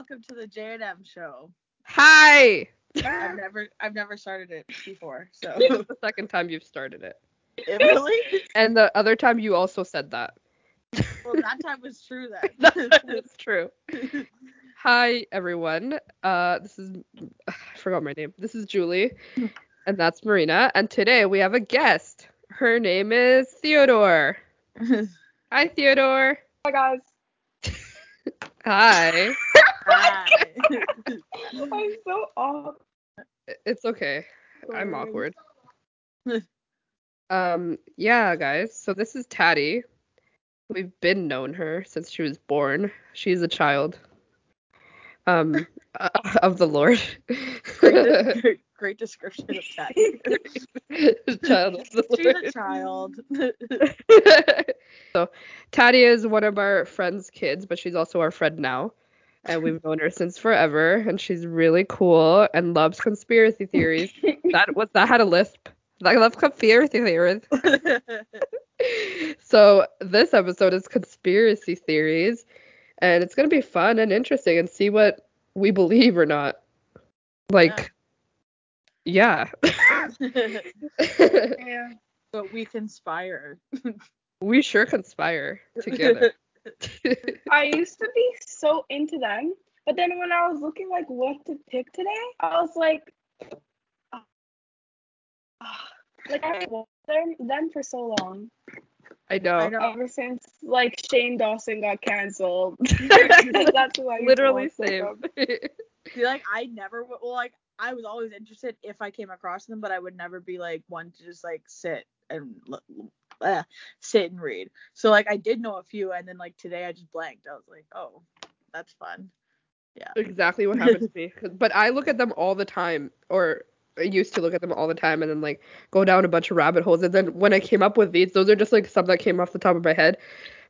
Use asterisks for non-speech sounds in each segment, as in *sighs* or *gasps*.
Hi everyone, welcome to the J and M show. Hi. I've never I've never started it before, so *laughs* This is the second time you've started it. really? And the other time you also said that. Well, that time was true then. *laughs* That's true. Hi everyone. Uh this is I forgot my name. This is Julie and that's Marina and today we have a guest. Her name is Theodore. *laughs* Hi Theodore. Hi guys. Hi. I'm so awkward. It's okay. I'm awkward. Um, yeah, guys. So this is Tati. We've been known her since she was born. She's a child. Um, *laughs* uh, of the Lord. great, great, great description of Tati. *laughs* child of the She's a child. *laughs* so Tati is one of our friend's kids, but she's also our friend now. And we've known her since forever, and she's really cool and loves conspiracy theories. *laughs* that was that had a lisp. I love conspiracy theories. *laughs* so this episode is conspiracy theories, and it's gonna be fun and interesting and see what we believe or not. Like, yeah. Yeah. *laughs* but we conspire. we sure conspire to get it. I used to be so into them, but then when I was looking like what to pick today, I was like, ah. *sighs* like I watched them, them for so long. I know. I know. Ever since like Shane Dawson got canceled. *laughs* *laughs* That's who I Literally watch them same. from. *laughs* See, like I never w- well, like I was always interested if I came across them, but I would never be like one to just like sit and l- uh, sit and read. So like I did know a few, and then like today I just blanked. I was like, oh, that's fun. Yeah. Exactly what happened to me. *laughs* But I look at them all the time, or I used to look at them all the time, and then like go down a bunch of rabbit holes. And then when I came up with these, those are just like some that came off the top of my head.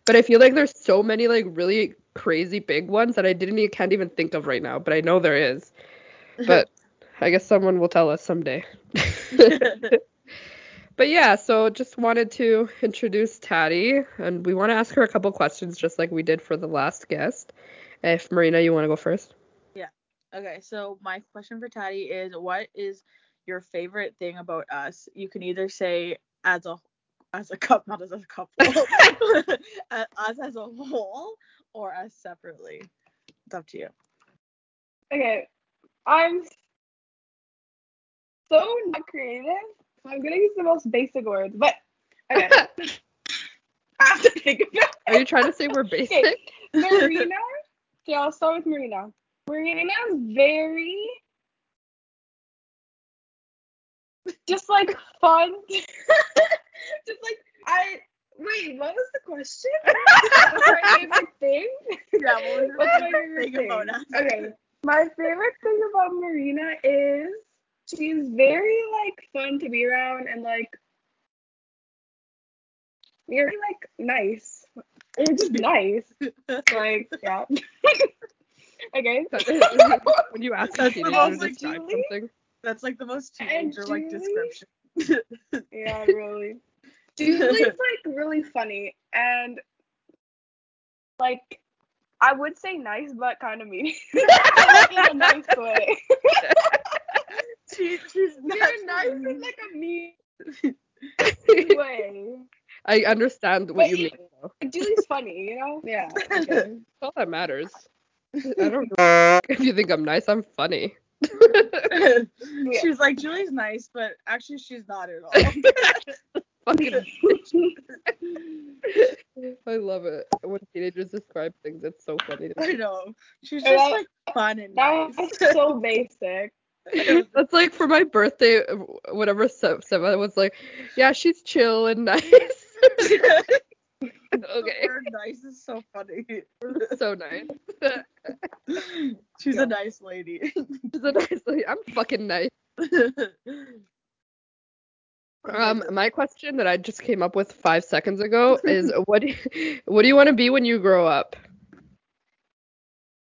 But I feel like there's so many like really crazy big ones that I didn't even can't even think of right now. But I know there is. But *laughs* I guess someone will tell us someday. *laughs* But yeah, so just wanted to introduce Tati, and we want to ask her a couple questions, just like we did for the last guest. If Marina, you want to go first? Yeah. okay, so my question for Tati is, what is your favorite thing about us? You can either say as a as a couple, not as a couple, *laughs* *laughs* us as a whole, or us separately. It's up to you. Okay, I'm so not creative. So I'm gonna use the most basic words, but okay. *laughs* I have to think about It. Are you trying to say we're *laughs* basic? Marina. *laughs* Okay, I'll start with Marina. Marina is very just like fun. just like I wait, what was the question? What's my favorite thing? Yeah, what was What's my favorite thing thing? about us? Okay. My favorite thing about Marina is she's very like fun to be around and like very like nice. You're just nice. *laughs* Like yeah. *laughs* okay. *laughs* when you ask a That's teenager the to most, describe Julie? something. That's like the most And teenager like description. Yeah, really. Julie's like really funny and like I would say nice but kind of mean. In a nice way. She, she's *laughs* You're nice in like a mean *laughs* way. I understand what But you mean. Julie's funny, you know? *laughs* Yeah. Okay. All that matters. I don't know if you think I'm nice. I'm funny. she's like Julie's nice, but actually she's not at all. Fucking I love it when teenagers describe things. It's so funny. to I know. She's And just I- like fun and That nice. was so basic. *laughs* That's like for my birthday, whatever Se- Seva was like, yeah, she's chill and *laughs* nice. *laughs* Okay, nice is so funny. so nice. She's Yeah. a nice lady. She's a nice lady. I'm fucking nice. Um, my question that I just came up with five seconds ago is, what do you, what do you want to be when you grow up?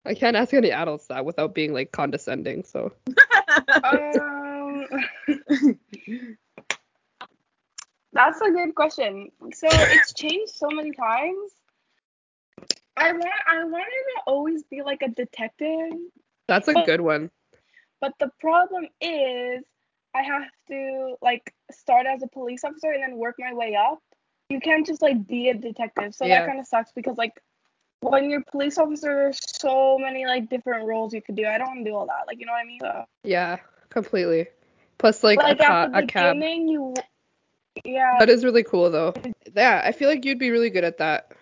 I can't ask any adults that without being like condescending. So Um, *laughs* that's a good question. So it's changed so many times. I want I wanted to always be like a detective, That's a good one. but the problem is I have to like start as a police officer and then work my way up. You can't just like be a detective. So Yeah. that kind of sucks because like when you're police officer, there's so many like different roles you could do. I don't want to do all that. Like you know what I mean? So, Yeah, completely. Plus, like, like a, ca- at the a cab. beginning, you yeah. That is really cool, though. Yeah, I feel like you'd be really good at that.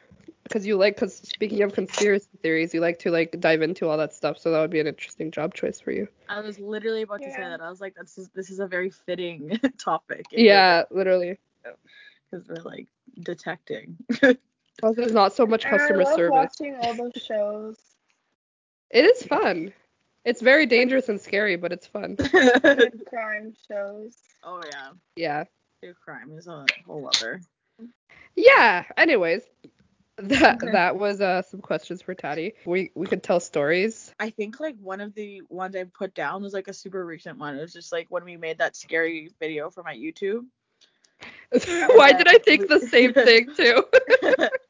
Because you like, because speaking of conspiracy theories, you like to like dive into all that stuff. So that would be an interesting job choice for you. I was literally about to say that. I was like, that's just, this is a very fitting *laughs* topic. Yeah, literally. Because we're like detecting. *laughs* Plus, there's not so much And I customer love service. watching all those shows. It is fun. It's very dangerous and scary, but it's fun. *laughs* Good crime shows. oh yeah, Yeah. true crime is a whole other. Yeah. Anyways, that that was uh some questions for Tati. We we could tell stories. I think like one of the ones I put down was like a super recent one. It was just like when we made that scary video for my YouTube. *laughs* Why did I think the same *laughs* thing too? *laughs*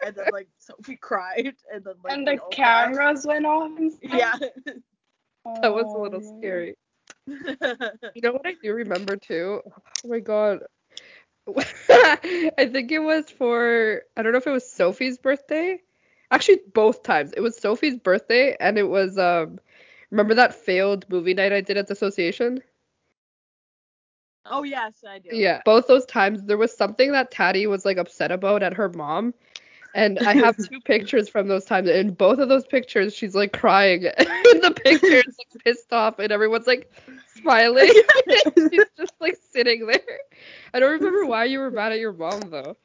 and then like Sophie cried and then like and the all cried. cameras went off and stuff. Yeah. that was a little Oh, scary. You know what I do remember too? Oh my god. I think it was for I don't know if it was Sophie's birthday. Actually both times. It was Sophie's birthday and it was um remember that failed movie night I did at the association? Oh yes, I do. Yeah. Both those times there was something that Tati was like upset about at her mom. And I *laughs* have two pictures from those times. And in both of those pictures, she's like crying. *laughs* *laughs* in the pictures, like pissed off, and everyone's like smiling. she's just like sitting there. I don't remember why you were mad at your mom though.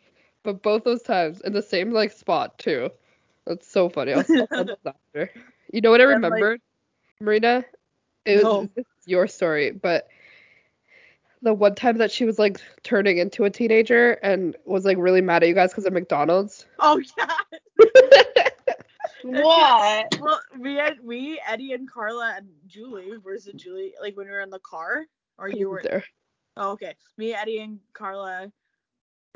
But both those times in the same like spot too. That's so funny. I'll, I'll send those after. You know what I And, like- remembered, Marina? It was No. your story, but the one time that she was like turning into a teenager and was like really mad at you guys because of McDonald's. *laughs* Oh yeah. *laughs* What? Well, we had we Eddie and Carla and Julie. Where's it Julie? Like when we were in the car, or you were? there. Oh, okay. Me, Eddie, and Carla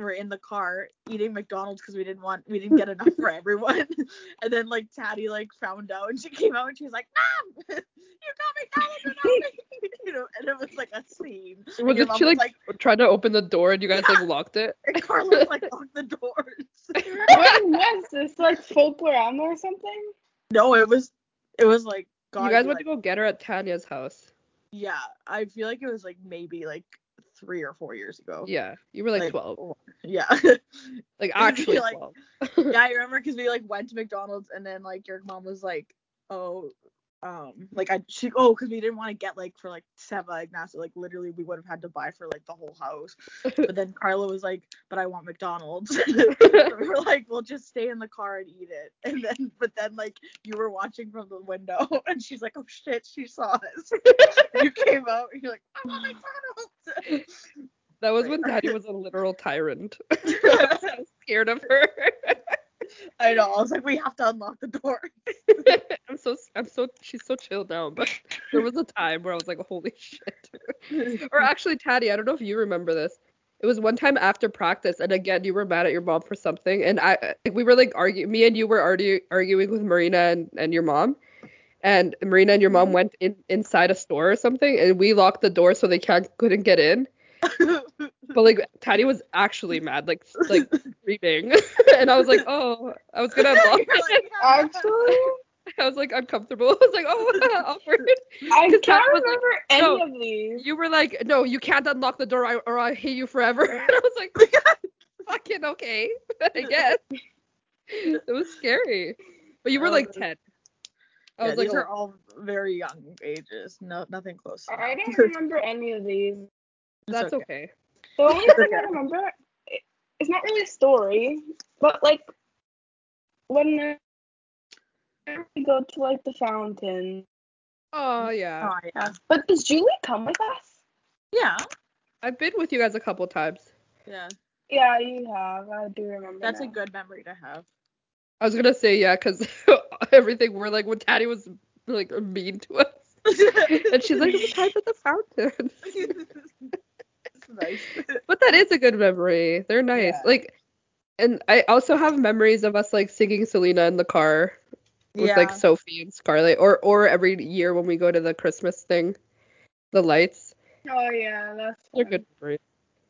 were in the car eating McDonald's because we didn't want we didn't get enough for everyone. *laughs* and then like Tati like found out and she came out and she was like, Mom, *laughs* you got McDonald's without me. *laughs* you know, and it was like a scene. And Was it she was like, trying to open the door and you guys like locked it? and Carla was like on the doors. what was this? Like Folklorama or something? no, it was it was like God. you guys be went like, to go get her at Tanya's house. Yeah, I feel like it was like maybe like three or four years ago. Yeah, you were like, Like, 12. Yeah. *laughs* *laughs* Like actually like- 12. *laughs* yeah, I remember because we like went to McDonald's and then like your mom was like, oh, um, like I she oh because we didn't want to get like for like Seva Ignacio like literally we would have had to buy for like the whole house. *laughs* But then Carla was like, but I want McDonald's. we *laughs* *laughs* were like, we'll just stay in the car and eat it. And then but then like you were watching from the window and she's like, oh shit, she saw us. you came out and you're like, I want McDonald's. that was when Daddy was a literal tyrant. I was scared of her. I know. I was like, we have to unlock the door. *laughs* I'm so I'm so she's so chilled now, but there was a time where I was like, holy shit. or actually, Tati, I don't know if you remember this. It was one time after practice, and again, you were mad at your mom for something, and I like, we were like arguing. Me and you were already arguing with Marina and, and your mom, and Marina and your mom mm-hmm. went in inside a store or something, and we locked the door so they can't couldn't get in. *laughs* But like Tati was actually mad, like like screaming, *laughs* and I was like, oh, I was gonna unlock *laughs* You're it. like, Actually, *laughs* I was like uncomfortable. I was like, oh, awkward. I can't that was, like, remember any no. of these. You were like, no, you can't unlock the door, or I hate you forever. And I was like, fucking okay, I guess. It was scary, but you were like um, ten. I Yeah, was like, these are oh, all very young ages. No, nothing close. to I that. don't remember any of these. that's okay. okay. The only thing I remember, i- it's not really a story, but like when we go to like the fountain. Oh yeah, Oh, yeah. But does Julie come with us? Yeah. I've been with you guys a couple times. Yeah. Yeah, you have. I do remember. That's a good memory to have. I was gonna say yeah, cause *laughs* everything we're like when Tati was like mean to us, *laughs* and she's like, it's time for the fountain. *laughs* nice. *laughs* But that is a good memory. They're nice. Yeah. Like And I also have memories of us like singing Selena in the car with like Sophie and Scarlett, or or every year when we go to the Christmas thing, the lights. Oh yeah, that's They're fun. good memories.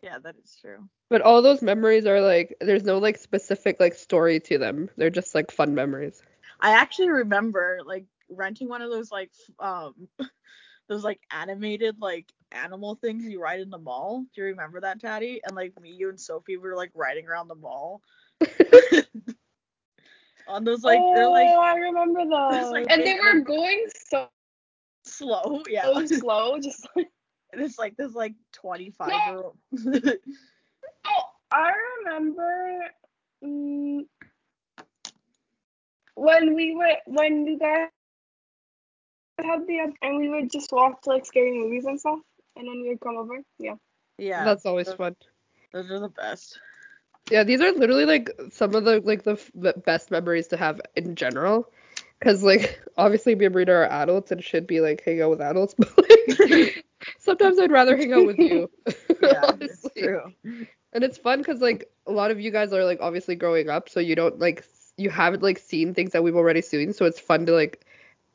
Yeah, that is true. But all those memories are like there's no like specific like story to them. They're just like fun memories. I actually remember like renting one of those like um *laughs* those like animated like animal things you ride in the mall. Do you remember that, Tati? And like me, you and Sophie were like riding around the mall. *laughs* On those like oh, they're like I remember *laughs* those. like and they big- were going so slow, yeah. *laughs* slow, just like And it's like this like 25 Yeah. year old. Oh, I remember mm, when we were when you guys had the and we would just watch like scary movies and stuff, and then we would come over. Yeah. yeah. That's always those, fun. Those are the best. Yeah, these are literally like some of the like the, f- the best memories to have in general. Cause like *laughs* obviously me and Rita are adults and should be like hang out with adults, *laughs* but like *laughs* sometimes I'd rather hang out with you. Yeah, it's true. And it's fun because like a lot of you guys are like obviously growing up, so you don't like you haven't like seen things that we've already seen, so it's fun to like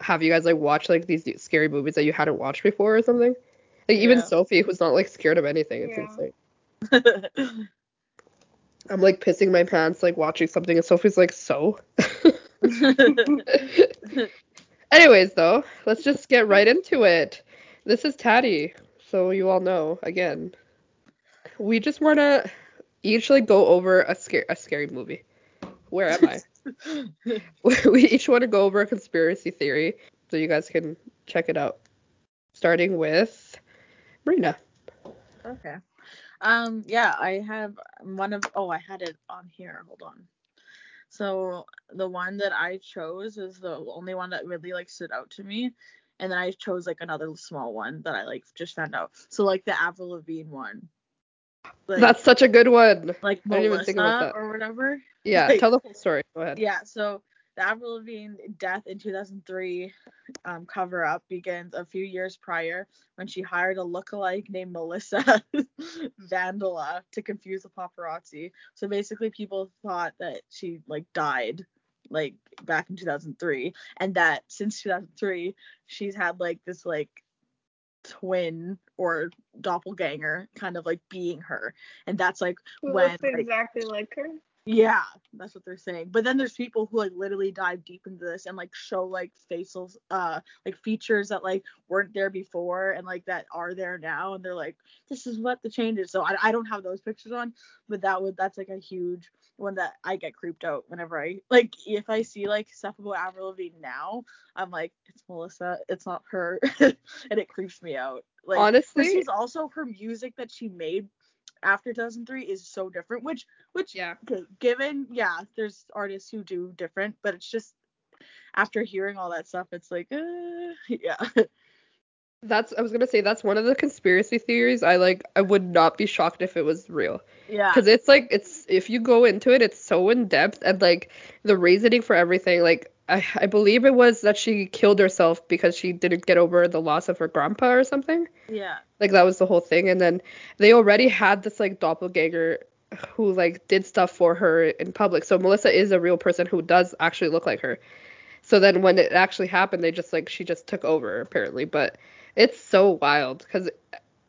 have you guys like watch like these scary movies that you hadn't watched before or something. Like even Yeah. Sophie, who's not like scared of anything, it's Yeah. insane. *laughs* I'm like pissing my pants like watching something, and Sophie's like, so. *laughs* Anyways, though, let's just get right into it. This is Tati, so you all know again. We just want to each like go over a scary a scary movie. Where am I? *laughs* we each want to go over a conspiracy theory, so you guys can check it out. Starting with Marina. okay. Um yeah, I have one of oh I had it on here. Hold on. So the one that I chose is the only one that really like stood out to me. And then I chose like another small one that I like just found out. So like the Avril Lavigne one. Like, That's such a good one. like I didn't even think about that. or whatever. Yeah, Like- tell the whole story. Go ahead. Yeah, so the Avril Lavigne death in 2003 um, cover up begins a few years prior when she hired a lookalike named Melissa *laughs* Vandella to confuse the paparazzi. So basically, people thought that she like died like back in 2003, and that since 2003 she's had like this like twin or doppelganger kind of like being her, and that's like Who when looks like, exactly like her. Yeah, that's what they're saying. But then there's people who like literally dive deep into this and like show like facial uh like features that like weren't there before and like that are there now and they're like this is what the change is. So I, I don't have those pictures on, but that would that's like a huge one that I get creeped out whenever I like if I see like stuff about Avril Lavigne now, I'm like it's Melissa, it's not her, *laughs* and it creeps me out. Like Honestly, she's also her music that she made after 2003 is so different, which which yeah. Okay, given yeah there's artists who do different but it's just after hearing all that stuff it's like uh, *laughs* yeah That's I was gonna say that's one of the conspiracy theories. I like I would not be shocked if it was real. Yeah Because it's like it's if you go into it, it's so in depth and like the reasoning for everything. Like I I believe it was that she killed herself because she didn't get over the loss of her grandpa or something. yeah Like that was the whole thing. And then they already had this like doppelganger who like did stuff for her in public. So Melissa is a real person who does actually look like her. So then when it actually happened, they just like she just took over apparently. But it's so wild because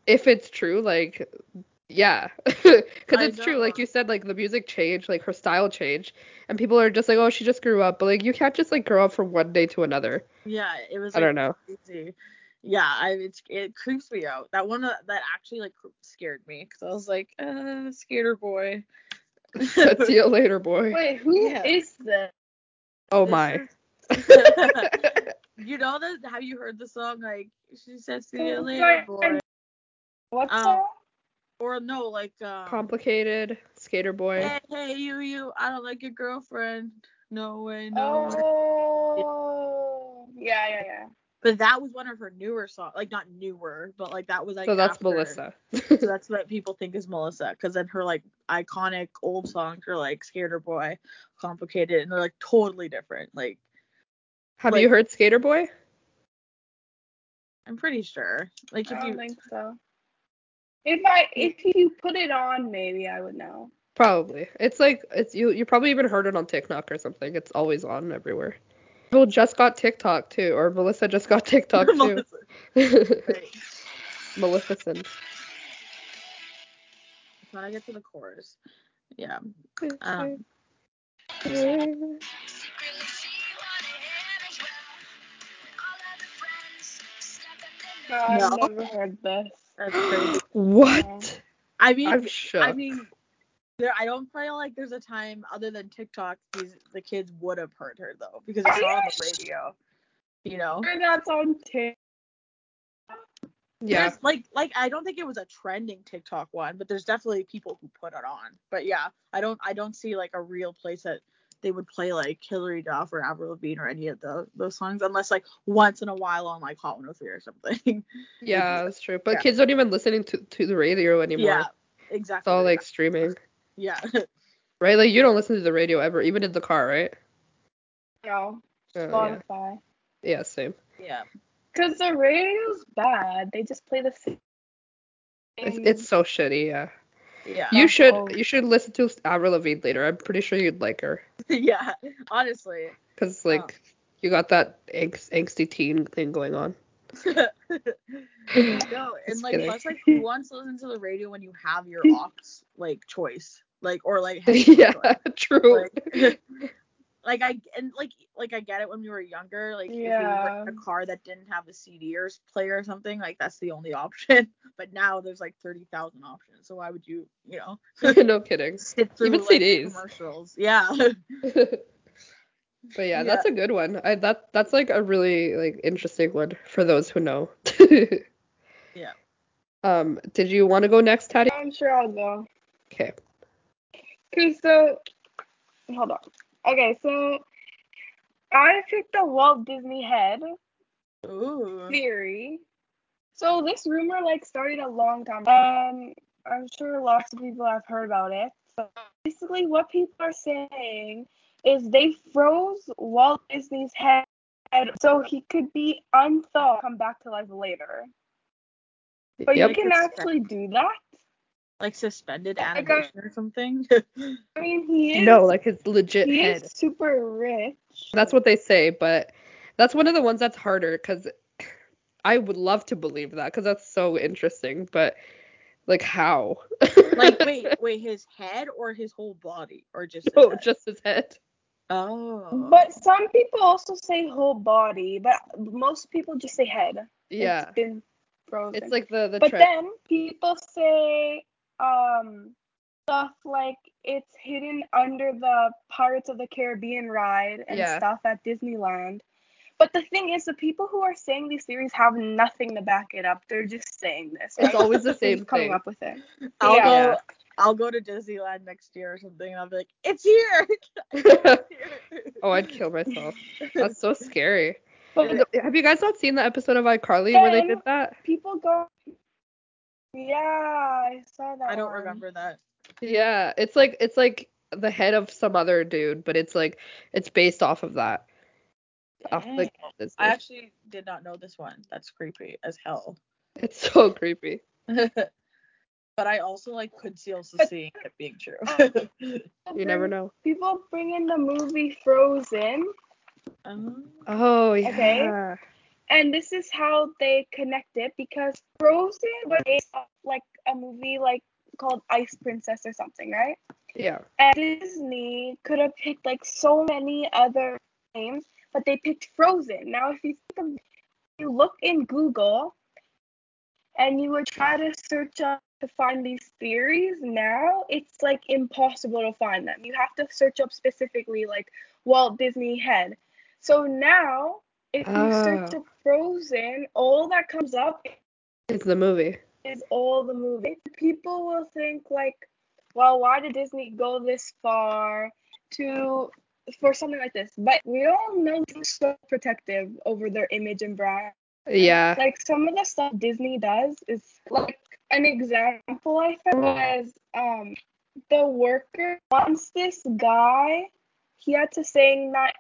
if it's true, like yeah, *laughs* because I it's true. Like you said, like the music changed, like her style changed, and people are just like, oh, she just grew up. But like you can't just like grow up from one day to another. yeah it was I like, don't know. crazy. yeah I it's, it creeps me out that one that, that actually like scared me because I was like uh skater boy *laughs* See you later, boy. Wait, who is Yeah. this? Oh This my. *laughs* you know that have you heard the song like she said see you Oh, later right. boy What's Um, that? Or no like um Complicated skater boy. Hey, hey, you, you, I don't like your girlfriend. No way, no way. Oh, yeah, yeah, yeah. But that was one of her newer songs. Like, not newer, but like that was like. so that's after. Melissa. So *laughs* that's what people think is Melissa. Because then her like iconic old songs are like Skater Boy, Complicated, and they're like totally different. Like, Have like- you heard Skater Boy? I'm pretty sure. Like, I if don't you. think so. If I if you put it on, maybe I would know. Probably. It's like it's you. You probably even heard it on TikTok or something. It's always on everywhere. People just got TikTok too, or Melissa just got TikTok *laughs* too. Maleficent. *laughs* When I get to the chorus. Yeah. Um, No, I've No. never heard this. That's crazy. *gasps* what? I mean, I'm shocked. I mean, there. I don't feel like there's a time other than TikTok these the kids would have heard her though because it's on the radio. You know. And that's on TikTok. yeah. There's, like like I don't think it was a trending TikTok one, but there's definitely people who put it on. But yeah, I don't I don't see like a real place that they would play like Hilary Duff or Avril Lavigne or any of the those songs unless like once in a while on like Hot 103 or something. *laughs* Yeah, that's true. But Yeah. kids don't even listening to to the radio anymore. yeah, exactly. It's all like streaming, yeah. *laughs* right? Like you don't listen to the radio ever, even in the car, right? No, Oh, yeah. Spotify. yeah, same. yeah. Because the radio's bad. They just play the same. It's, it's so shitty. Yeah. Yeah. You should Oh. you should listen to Avril Lavigne later. I'm pretty sure you'd like her, *laughs* yeah. Honestly. cause like you got that angst, angsty teen thing going on. *laughs* no, *laughs* and like kidding. plus like who wants to listen to the radio when you have your aux like choice? Like or like yeah, choice? true. like, like I and like like I get it when we were younger, like if we were Yeah. in a car that didn't have a CD or player or something, like that's the only *laughs* option. But now there's like thirty thousand options, so why would you, you know, *laughs* no kidding. sit through Even like, CDs. commercials? Yeah, *laughs* but yeah, Yeah. that's a good one. I that that's like a really like interesting one for those who know. Yeah. Um, did you want to go next, Tati? I'm sure I'll go. Okay. Okay, so hold on. Okay, so I picked the Walt Disney head ooh, theory. So this rumor like started a long time. Um, I'm sure lots of people have heard about it. So basically, what people are saying is they froze Walt Disney's head so he could be unthawed, come back to life later. But Yep. you can actually do that. Like suspended I got- um, animation or something. *laughs* I mean, he is. No, like his legit he head. is super rich. That's what they say, but that's one of the ones that's harder because I would love to believe that because that's so interesting, but like how? *laughs* like wait, wait, his head or his whole body or just his no, head? just his head. oh. But some people also say whole body, but most people just say head. Yeah, It's been frozen. it's like the the but trend. then people say um stuff like it's hidden under the Pirates of the Caribbean ride and Yeah. stuff at Disneyland. But the thing is, the people who are saying these theories have nothing to back it up. They're just saying this. It's always the *laughs* same coming thing. up with it. I'll Yeah. go. I'll go to Disneyland next year or something, and I'll be like, "It's *laughs* *laughs* here!" oh, I'd kill myself. That's so scary. But Have you guys not seen the episode of iCarly where they did that? people go. Yeah, I saw that. I don't one. remember that. Yeah, it's like it's like the head of some other dude, but it's like it's based off of that. Off like Disney. I actually did not know this one. That's creepy as hell. It's so *laughs* creepy. *laughs* but I also like could see also seeing it being true. *laughs* You never know. People bring in the movie Frozen, um, Oh yeah. Okay. And this is how they connect it because Frozen was based off like a movie like called Ice Princess or something, right? Yeah. And Disney could have picked like so many other names, but they picked Frozen. Now, if you think of, you look in Google and you would try to search up to find these theories, now it's like impossible to find them. You have to search up specifically like Walt Disney head. So now, if you search Oh. up Frozen, all that comes up is the movie. is all the movie. People will think like, well, why did Disney go this far to for something like this? But we all know they're so protective over their image and brand. Yeah. Like some of the stuff Disney does is like an example I found was um the worker once this guy he had to saying that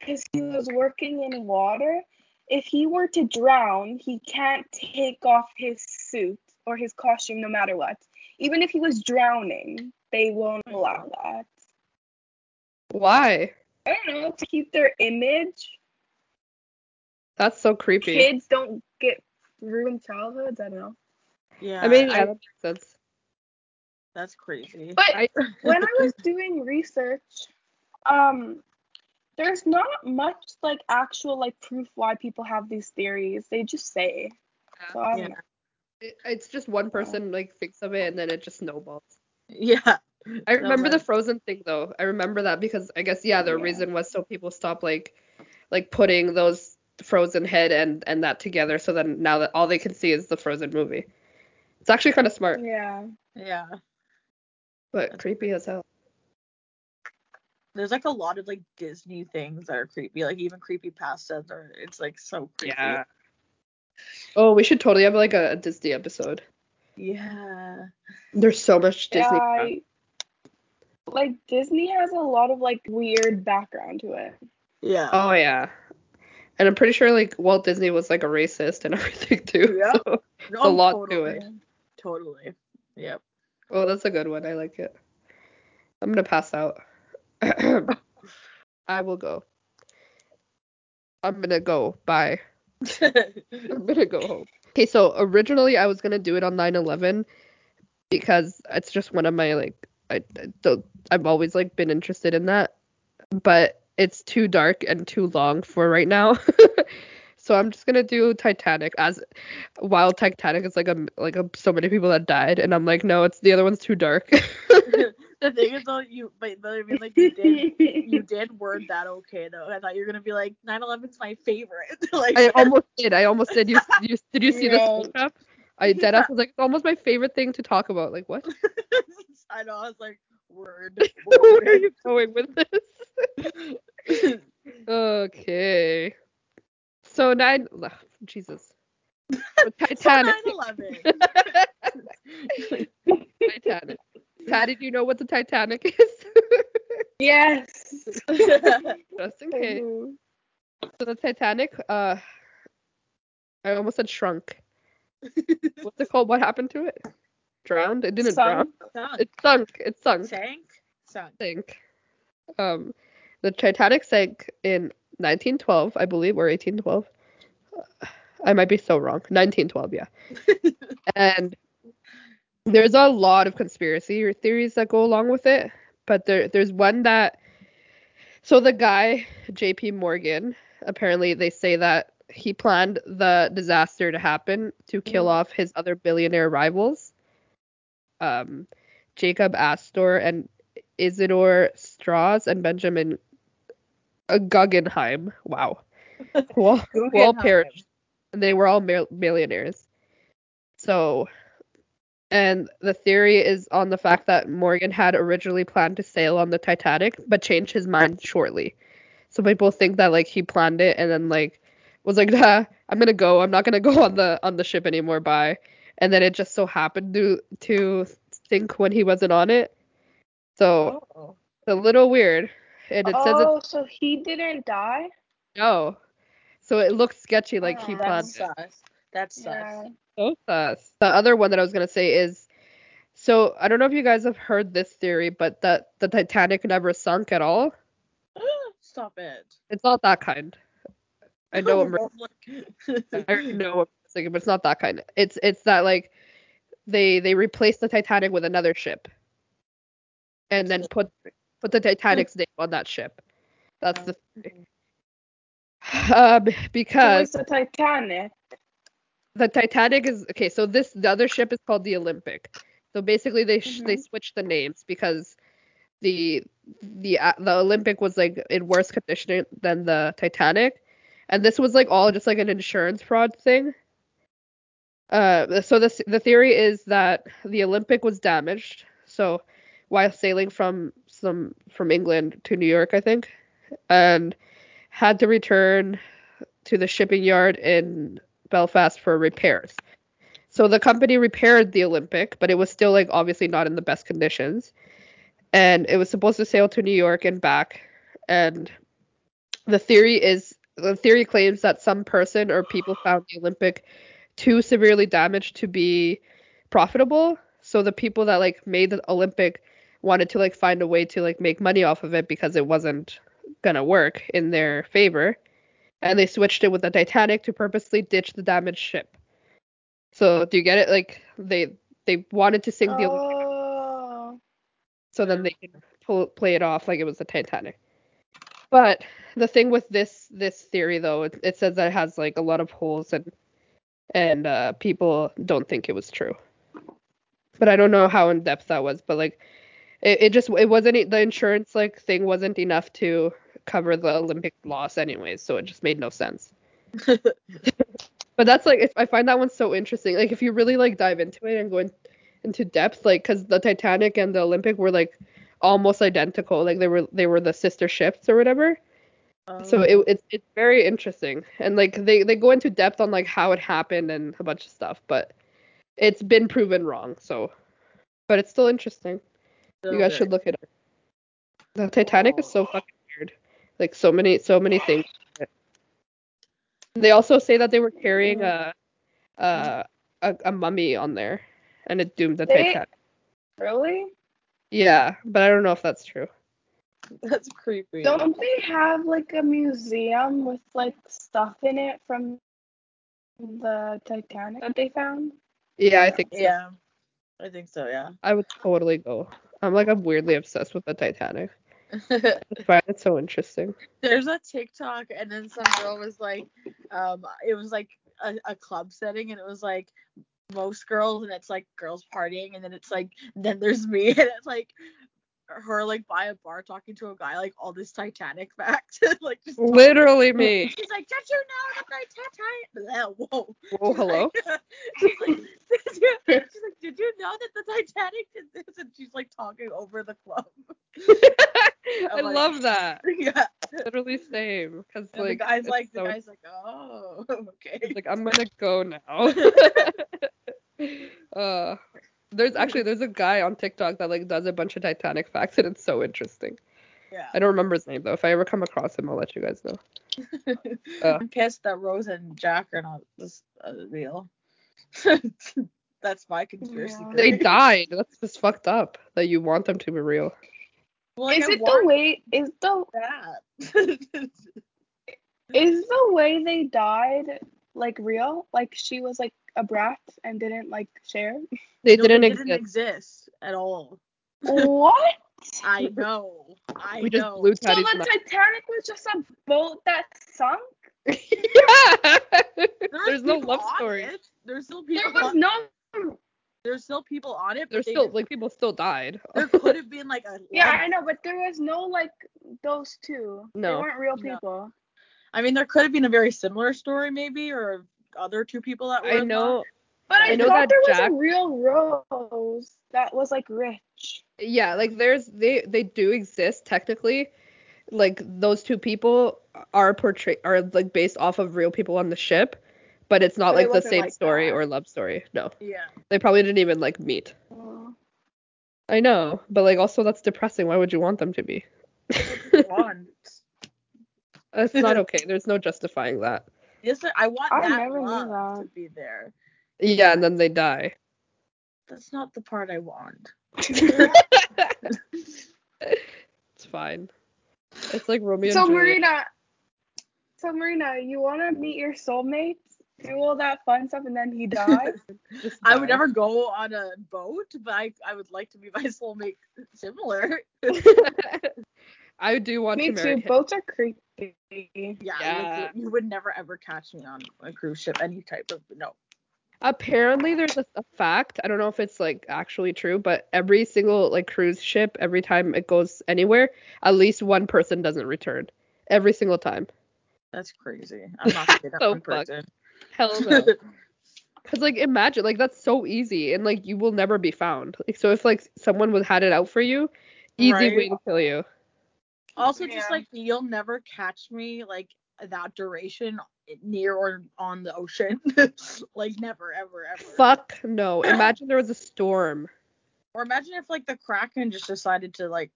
because he was working in water if he were to drown he can't take off his suit or his costume no matter what even if he was drowning they won't allow that. Why? I don't know to keep their image. That's so creepy. Kids don't get ruined childhoods. I don't know. Yeah. I mean, yeah, I- that makes sense. that's crazy. But I, when I was doing research, um, there's not much like actual like proof why people have these theories. They just say. So I Yeah. it- it's just one person like thinks of it and then it just snowballs. Yeah. I remember the frozen thing though. I remember that because I guess yeah, the Yeah. reason was so people stop like like putting those frozen head and and that together so then now that all they can see is the frozen movie. It's actually kind of smart, Yeah. Yeah. but creepy as hell. There's like a lot of like Disney things that are creepy, like even creepy pastas or it's like so creepy. Yeah. Oh, we should totally have like a, a Disney episode. Yeah. There's so much Disney. Yeah. I, like Disney has a lot of like weird background to it. Yeah. Oh yeah. And I'm pretty sure like Walt Disney was like a racist and *laughs* everything too. Yeah. So, Oh, a lot to it. Totally. Yep. oh, that's a good one. I like it. I'm gonna pass out. *coughs* I will go. I'm gonna go. Bye. *laughs* I'm gonna go home. Okay, so originally I was gonna do it on 9/11 because it's just one of my like I, I don't I've always like been interested in that, but it's too dark and too long for right now. *laughs* so I'm just gonna do Titanic as while Titanic is like a like a, so many people that died, and I'm like no, it's the other one's too dark. *laughs* the thing is though, you but, but I mean like you did you *laughs* did word that okay though. I thought you were gonna be like 9/11's my favorite. *laughs* like I almost did. I almost did. You, you did you see the No. screen cap? I *laughs* dead ass was like it's almost my favorite thing to talk about. Like what? I know. I was like, word. Where are you going with this? Okay. So nine. ugh, Jesus. Titanic. So 9/11. Titanic. Patty, do you know what the Titanic *laughs* is? Yes. *laughs* Just in case. So the Titanic. Uh, I almost said shrunk. *laughs* What's it called? What happened to it? Drowned? It didn't drown. Sunk. Sunk. It sunk. It sunk. Sank. Sunk. sank. Um, the Titanic sank in 1912, I believe, or 1812. I might be so wrong. 1912, yeah. and there's a lot of conspiracy theories that go along with it, but there there's one that so the guy J.P. Morgan apparently they say that he planned the disaster to happen to kill Mm. off his other billionaire rivals, um, Jacob Astor and Isidor Straus and Benjamin Guggenheim. Wow. *laughs* Who all, who all Guggenheim. perished. And they were all millionaires. So, and the theory is on the fact that Morgan had originally planned to sail on the Titanic, but changed his mind shortly. So people think that like he planned it and then like was like, nah, I'm gonna go. I'm not gonna *laughs* go on the on the ship anymore. Bye. And then it just so happened to to sink when he wasn't on it. So Oh. it's a little weird. And it says oh, so he didn't die? no. So it looks sketchy like he Oh, planned That's it. sus. That's sus. Yeah. So. The other one that I was gonna say is so I don't know if you guys have heard this theory, but that the Titanic never sunk at all. *gasps* Stop it. It's not that kind. I know *laughs* I'm *laughs* I know what I'm thinking, but it's not that kind. It's it's that like they they replaced the Titanic with another ship, and then put put the Titanic's name on that ship. That's the *laughs* *sighs* um because was the Titanic? The Titanic is okay. So this the other ship is called the Olympic. So basically they sh- they switched the names because the the uh, the Olympic was like in worse condition than the Titanic, and this was like all just like an insurance fraud thing. Uh, so the the theory is that the Olympic was damaged. So while sailing from some from England to New York, I think, and had to return to the shipping yard in Belfast for repairs. So the company repaired the Olympic, but it was still like obviously not in the best conditions. And it was supposed to sail to New York and back. And the theory is the theory claims that some person or people found the Olympic too severely damaged to be profitable. So the people that like made the Olympic wanted to like find a way to like make money off of it because it wasn't gonna work in their favor, and they switched it with the Titanic to purposely ditch the damaged ship. So do you get it? Like they they wanted to sink the Olympic Oh. so then they can pull, play it off like it was the Titanic. But the thing with this this theory though, it, it says that it has like a lot of holes and and uh, people don't think it was true. But I don't know how in depth that was. But like, it, it just it wasn't the insurance like thing wasn't enough to cover the Olympic loss anyways, so it just made no sense. *laughs* But that's like if I find that one so interesting. Like if you really like dive into it and go in, into depth, like because the Titanic and the Olympic were like almost identical. Like they were they were the sister ships or whatever. So oh. it, it's it's very interesting and like they they go into depth on like how it happened and a bunch of stuff, but it's been proven wrong. So, but it's still interesting. You guys should look it up. The Titanic is so oh. fucking weird. Like so many so many things. They also say that they were carrying a a a, a mummy on there, and it doomed the They- Titanic. Really? Yeah, but I don't know if that's true. *laughs* That's creepy. Don't they have like a museum with like stuff in it from the Titanic that they found? Yeah, I think so. Yeah. I think so, yeah. I would totally go. I'm like I'm weirdly obsessed with the Titanic. *laughs* Find so interesting. There's a TikTok and then some girl was like, um, it was like a, a club setting and it was like most girls and it's like girls partying and then it's like then there's me *laughs* and it's like her like by a bar talking to a guy like all this Titanic *laughs* facts like just. Literally me. She's like, did you know that the Titanic? Whoa. Whoa, hello. she's, like, she's like, did you know that the Titanic did this? And she's like talking over the club. I like- love that. *laughs* yeah. Literally same. Cause And like the guy's like, so- the guy's like, oh, *laughs* okay. He's like I'm gonna go now. *laughs* uh, there's actually there's a guy on TikTok that like does a bunch of Titanic facts and it's so interesting. yeah. I don't remember his name though. If I ever come across him, I'll let you guys know. Uh. I'm pissed that Rose and Jack are not this uh, real. That's my conspiracy Yeah. They died. That's just fucked up that you want them to be real. Well, is it the way is the that. is the way they died like real? Like she was like a brat and didn't like share? They No, didn't they exist. didn't exist at all. what? I know. I we just know. blew So the mind. Titanic was just a boat that sunk? yeah. *laughs* There's, There's no love story. it. There's still There was on, no there's still people on it. There's still just- like people still died. *laughs* there *laughs* could have been like a. Yeah, I know, but there was no like those two. No. They weren't real No. people. I mean, there could have been a very similar story, maybe, or other two people that were. I in know. But I, I know thought that there was a real Rose that was like rich. Yeah, like there's they they do exist technically. Like those two people are portrayed are like based off of real people on the ship, but it's not But it like the same like story that. or love story. No, Yeah. they probably didn't even like meet. Oh. I know, but like also that's depressing. Why would you want them to be? Want. *laughs* That's not *laughs* okay. There's no justifying that. Yes, I want I that never knew love that. to be there. Yeah, and then they die. That's not the part I want. *laughs* It's fine. It's like Romeo so and Marina, so Marina, you want to meet your soulmate, do all that fun stuff, and then he *laughs* dies? Just I would never go on a boat, but I, I would like to be *laughs* my soulmate similar. *laughs* I do want Me to marry too. him. Boats are creepy. Yeah, Yeah. like, you would never ever catch me on a cruise ship, any type of no. Apparently, there's a, a fact. I don't know if it's like actually true, but every single like cruise ship, every time it goes anywhere, at least one person doesn't return. Every single time. That's crazy. I'm not gonna be that So one fucked. person. Hell no. *laughs* Cause like imagine like that's so easy and like you will never be found. Like so if like someone was had it out for you, easy Right. way to kill you. also, just like you'll never catch me like that duration near or on the ocean. *laughs* like never, ever, ever. Fuck no. Imagine there was a storm. Or imagine if like the Kraken just decided to like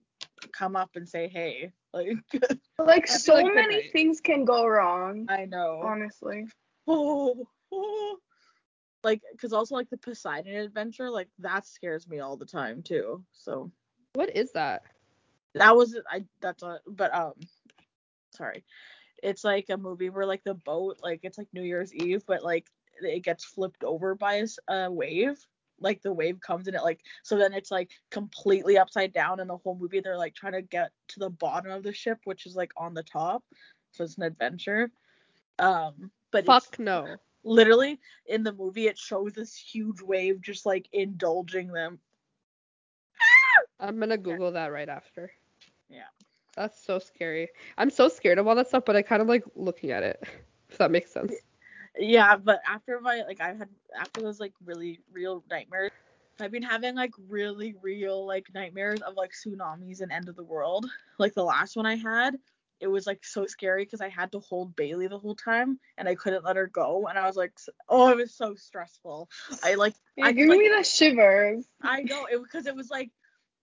come up and say, "Hey," like *laughs* Like so like many things can go wrong. I know. Honestly. Oh, *laughs* oh. like because also like the Poseidon adventure like that scares me all the time too so What is that? That was I. That's a. But um, sorry. It's like a movie where like the boat, like it's like New Year's Eve, but like it gets flipped over by a wave. Like the wave comes and it like so then it's like completely upside down and the whole movie they're like trying to get to the bottom of the ship which is like on the top. So it's an adventure. Um, but Fuck no. literally in the movie it shows this huge wave just like indulging them. I'm gonna Google that right after. Yeah. That's so scary. I'm so scared of all that stuff, but I kind of like looking at it. *laughs* If that makes sense. Yeah, but after my like I had after those like really real nightmares, I've been having like really real like nightmares of like tsunamis and end of the world. Like the last one I had, it was like so scary because I had to hold Bailey the whole time and I couldn't let her go and I was like oh it was so stressful. I like You're I giving like, me the shivers. I know it because it was like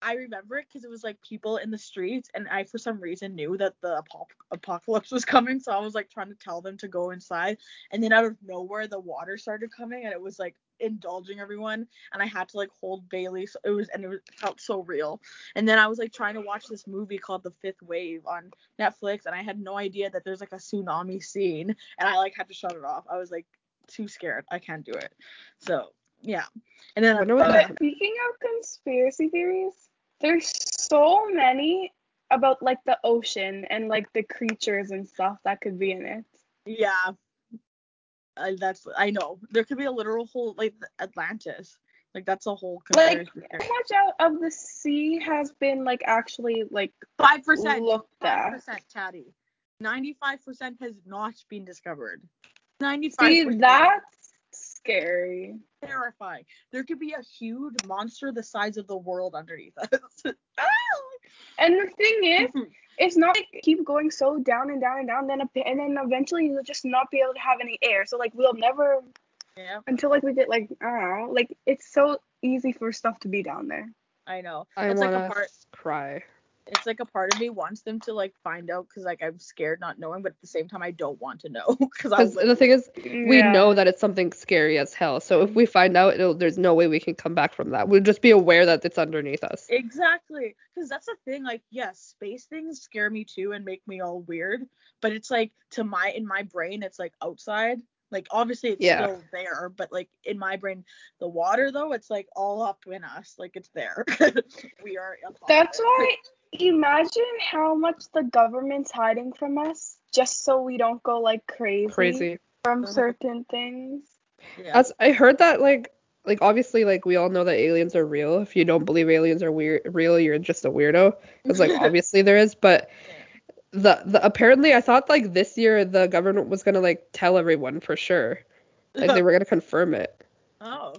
I remember it because it was like people in the streets, and I for some reason knew that the apop- apocalypse was coming, so I was like trying to tell them to go inside, and then out of nowhere the water started coming, and it was like indulging everyone, and I had to like hold Bailey, so it was and it was, felt so real, and then I was like trying to watch this movie called The Fifth Wave on Netflix, and I had no idea that there's like a tsunami scene, and I like had to shut it off. I was like too scared, I can't do it, so yeah, and then uh, But speaking of conspiracy theories, there's so many about like the ocean and like the creatures and stuff that could be in it. Yeah. I, that's I know. There could be a literal whole like Atlantis. Like that's a whole Like conspiracy how much out of the sea has been like actually like Five percent. looked Five percent. Ninety-five percent has not been discovered. Ninety-five See, that's scary. terrifying. There could be a huge monster the size of the world underneath us. *laughs* Ah, And the thing is, mm-hmm. it's not like keep going so down and down and down, then a, and then eventually you'll just not be able to have any air. So like we'll never yeah, until like we get like I don't know, like it's so easy for stuff to be down there. I know. I it's like wanna a part. cry. It's like a part of me wants them to like find out because like I'm scared not knowing, but at the same time I don't want to know *laughs* because I the thing is, we Yeah. know that it's something scary as hell. So if we find out, it'll, there's no way we can come back from that. We'll just be aware that it's underneath us. Exactly. Because that's the thing. Like, yes, space things scare me too and make me all weird. But it's like to my in my brain, it's like outside. Like obviously it's Yeah. still there, but like in my brain, the water though, it's like all up in us. Like it's there. *laughs* we are. a part of That's it. why imagine how much the government's hiding from us just so we don't go like crazy, Crazy. from Mhm. certain things. Yeah. As I heard that like like obviously like we all know that aliens are real. If you don't believe aliens are weird real, you're just a weirdo. Because like *laughs* obviously there is, but the the apparently I thought like this year the government was gonna like tell everyone for sure. Like they were gonna confirm it. *laughs* oh.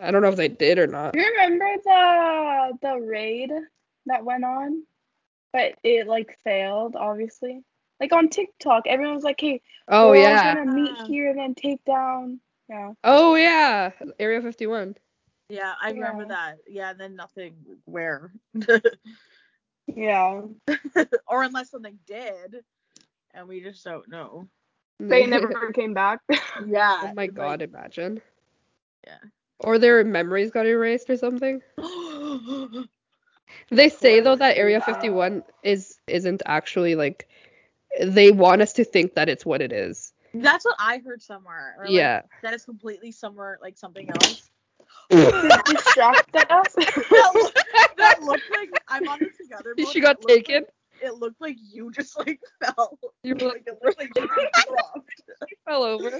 I don't know if they did or not. You remember the the raid that went on, but it like failed, obviously. Like on TikTok, everyone was like, "Hey, Oh we're yeah. all gonna meet Ah. here and then take down." Yeah. Oh yeah. Area 51. Yeah, I remember that. Yeah, and then nothing. Where? Yeah. *laughs* or unless something did, and we just don't know. They never *laughs* came back. *laughs* Yeah. oh my god, like- imagine. Yeah. Or their memories got erased or something. *gasps* *gasps* They say though that Area 51 is isn't actually like they want us to think that it's what it is. That's what I heard somewhere. or, like, Yeah. that is completely somewhere like something else. distracted us. *laughs* that, look, that looked like I'm on the together. mode, She got it taken. Like, it looked like you just like *laughs* fell. You were like, it looked like you just *laughs* dropped. fell over.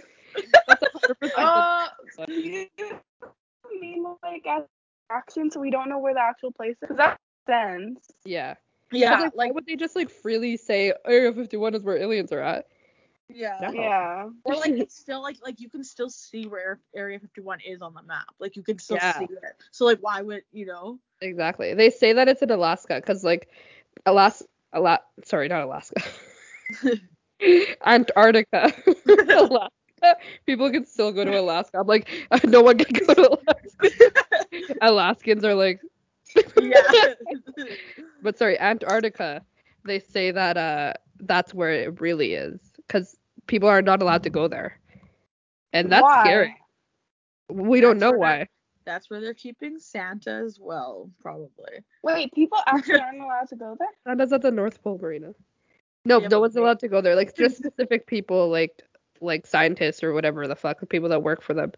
That's 100% Uh, you mean like as action, so we don't know where the actual place is? 'Cause that makes sense. yeah. Yeah, like, why like would they just like freely say oh, Area 51 is where aliens are at? yeah. No. Yeah. Or like *laughs* it's still like like you can still see where Area 51 is on the map. Like you can still Yeah. see it. So like why would you know? Exactly. They say that it's in Alaska because like Alaska, Ala- sorry, not Alaska. *laughs* *laughs* Antarctica. Alaska. *laughs* People can still go to Alaska. I'm like, *laughs* no one can go to Alaska. *laughs* Alaskans are like, yeah. but sorry, Antarctica. They say that uh that's where it really is because people are not allowed to go there, and that's Why? scary. We don't know why. That's where they're keeping Santa as well, probably. Wait, people actually aren't allowed to go there? Santa's at the North Pole Marina. No, Yeah, no one's allowed to go there. Like just specific people, like like scientists or whatever the fuck, the people that work for them.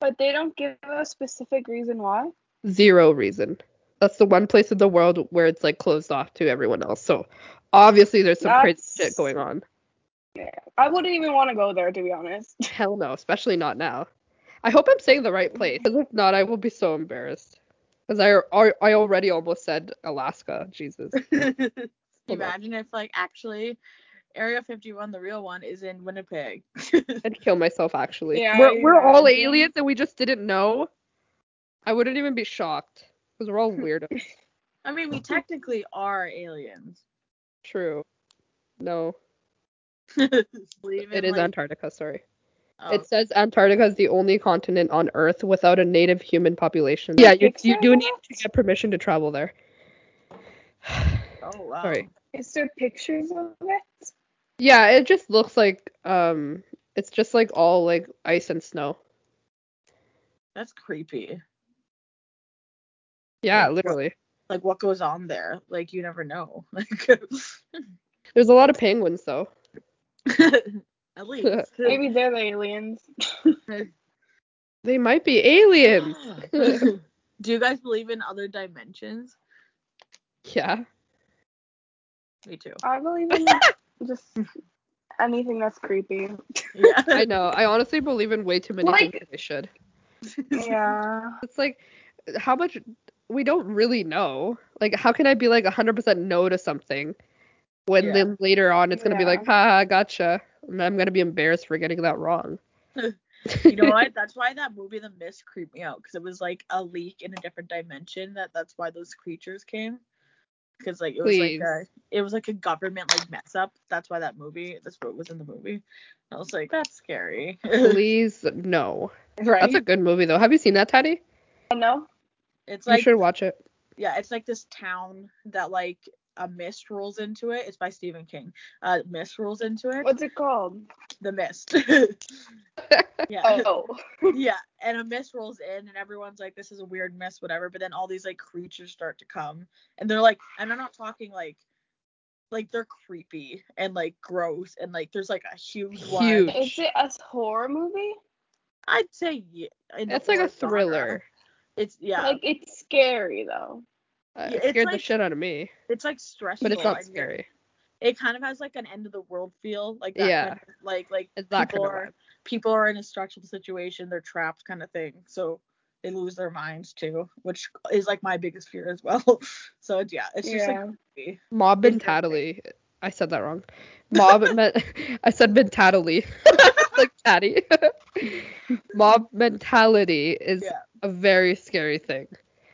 But they don't give a specific reason why. Zero reason. That's the one place in the world where it's like closed off to everyone else. So obviously there's some crazy shit going on. Yeah, I wouldn't even want to go there, to be honest. *laughs* Hell no, especially not now. I hope I'm saying the right place. 'cause if not, I will be so embarrassed. Because I, I I already almost said Alaska. Jesus. *laughs* Imagine if like actually Area 51, the real one, is in Winnipeg. *laughs* I'd kill myself actually. Yeah, we're we're all aliens and we just didn't know. I wouldn't even be shocked. Because we're all *laughs* weirdos. I mean, we technically are aliens. True. No. *laughs* Believe It in, is Antarctica, sorry. oh, It says Antarctica is the only continent on Earth without a native human population. Yeah, you, you do need to get permission to travel there. *sighs* oh wow. Sorry. Is there pictures of it? Yeah, it just looks like um it's just like all like ice and snow. That's creepy. Yeah, Yeah. literally. Like what goes on there? Like you never know. *laughs* Like There's a lot of penguins though. *laughs* at least. *laughs* Maybe they're the aliens. They might be aliens. *gasps* Do you guys believe in other dimensions? Yeah. Me too. I believe in just hmm. anything that's creepy. Yeah. *laughs* I know. I honestly believe in way too many Like- things I should. Yeah. It's like how much we don't really know. Like how can I be like 100% no to something when Yeah. then later on it's going to be like, "Ha, gotcha." And I'm going to be embarrassed for getting that wrong. *laughs* You know *laughs* what? That's why that movie The Mist creeped me out because it was like a leak in a different dimension. That that's why those creatures came. Because like it was Please. like a it was like a government like mess up. That's why that movie. That's what was in the movie. I was like, that's scary. *laughs* Please no. right? That's a good movie though. Have you seen that, Tati? Oh, I know. it's like You should watch it. yeah, it's like this town that like a mist rolls into it. It's by Stephen King. Uh, mist rolls into it. What's it called? The mist. *laughs* *laughs* yeah. Oh. *laughs* yeah, and a mist rolls in, and everyone's like, "This is a weird mist, whatever." But then all these like creatures start to come, and they're like, and I'm not talking like, like they're creepy and like gross, and like there's like a huge one. Huge. Is it a horror movie? I'd say yeah. in the It's like a horror genre. thriller. It's yeah. Like it's scary though. Uh, Yeah, it it's scared the shit out of me, it's like stressful. but it's not scary. It kind of has like an end of the world feel, like that. Yeah. Kind of, like like It's that people kind of are vibe. people are in a stressful situation, they're trapped, kind of thing. So they lose their minds too, which is like my biggest fear as *laughs* well. so it's, yeah, it's just Yeah. like. Mob mentality. I said that wrong. Mob *laughs* meant I said mentality. *laughs* like Tati. Mob mentality is Yeah. a very scary thing.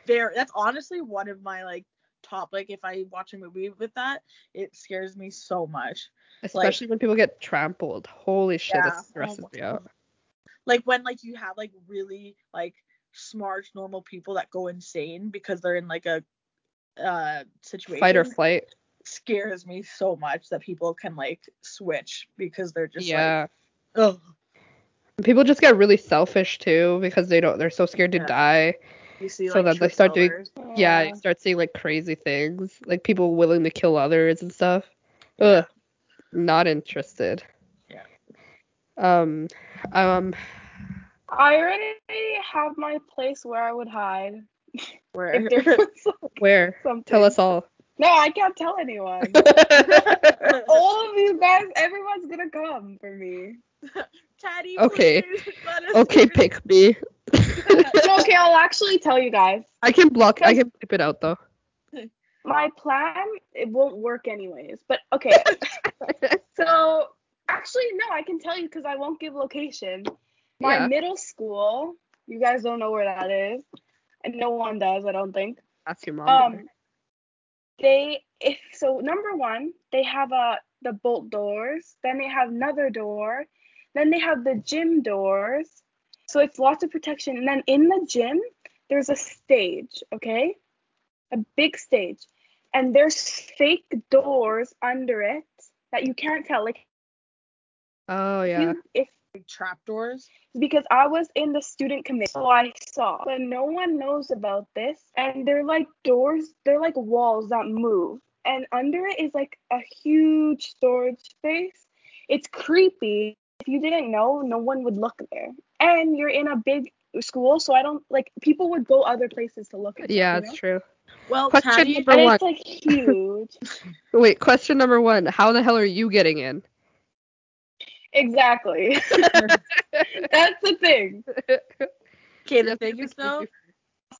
There, that's honestly one of my like top. Like if I watch a movie with that, it scares me so much. Especially when people get trampled. Holy shit, Yeah. that stresses Oh me out. Like when like you have like really like smart normal people that go insane because they're in like a uh situation. Fight or flight. scares me so much that people can like switch because they're just yeah. like oh People just get really selfish too because they don't they're so scared to Yeah. die. You see So like that they true start doing- colors. Yeah, you start seeing like crazy things. Like people willing to kill others and stuff. Ugh. Not interested. Yeah. Um um I already have my place where I would hide where if there was *laughs* where? something. Tell us all. No, I can't tell anyone. *laughs* All of you guys, everyone's gonna come for me. *laughs* Tati, Okay. please let us okay, hear- pick me. *laughs* No, okay, I'll actually tell you guys. I can block I can clip it out though. My plan, it won't work anyways. But okay, *laughs* so actually, no, I can tell you because I won't give location. My Yeah. middle school, you guys don't know where that is, and no one does, I don't think. Ask your mom. Um, they if so number one, they have a the bolt doors. Then they have another door. Then they have the gym doors. So it's lots of protection. And then in the gym, there's a stage. Okay, a big stage, and there's fake doors under it that you can't tell. Like oh yeah. you, if like trapdoors. because I was in the student committee, so I saw. But no one knows about this, and they're like doors, they're like walls that move, and under it is like a huge storage space. It's creepy. If you didn't know, no one would look there, and you're in a big school, so I don't like people would go other places to look at. Yeah, you it's know? true. Well, Question Tati, number one. it's like huge. *laughs* Wait, question number one. How the hell are you getting in? exactly. *laughs* That's the thing. okay, the Yes, thing we is though,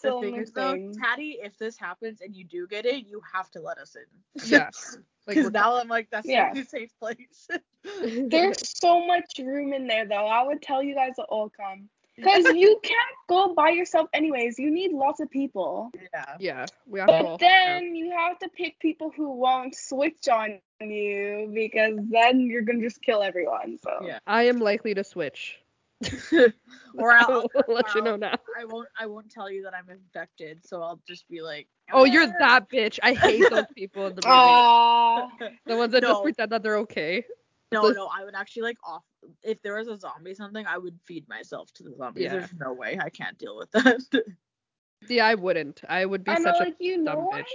the thing is though, thing. Tati, if this happens and you do get it, you have to let us in. Yeah. *laughs* Like, Because we're- now I'm like, that's Yeah. the only safe place. *laughs* There's so much room in there, though. I would tell you guys to all come. Because you can't go by yourself, anyways. You need lots of people. yeah. yeah, we have to all But then you have to pick people who won't switch on you because then you're going to just kill everyone. So, Yeah. I am likely to switch. Or I'll, I'll *laughs* let you know now. I won't. I won't tell you that I'm infected, so I'll just be like. Oh, you're that bitch. I hate those *laughs* people in the movie. The ones that just pretend that they're okay. No, no, I would actually like off. If there was a zombie something, I would feed myself to the zombies. Yeah. There's no way I can't deal with that. *laughs* Yeah, I wouldn't. I would be I know, such like, you dumb know, bitch.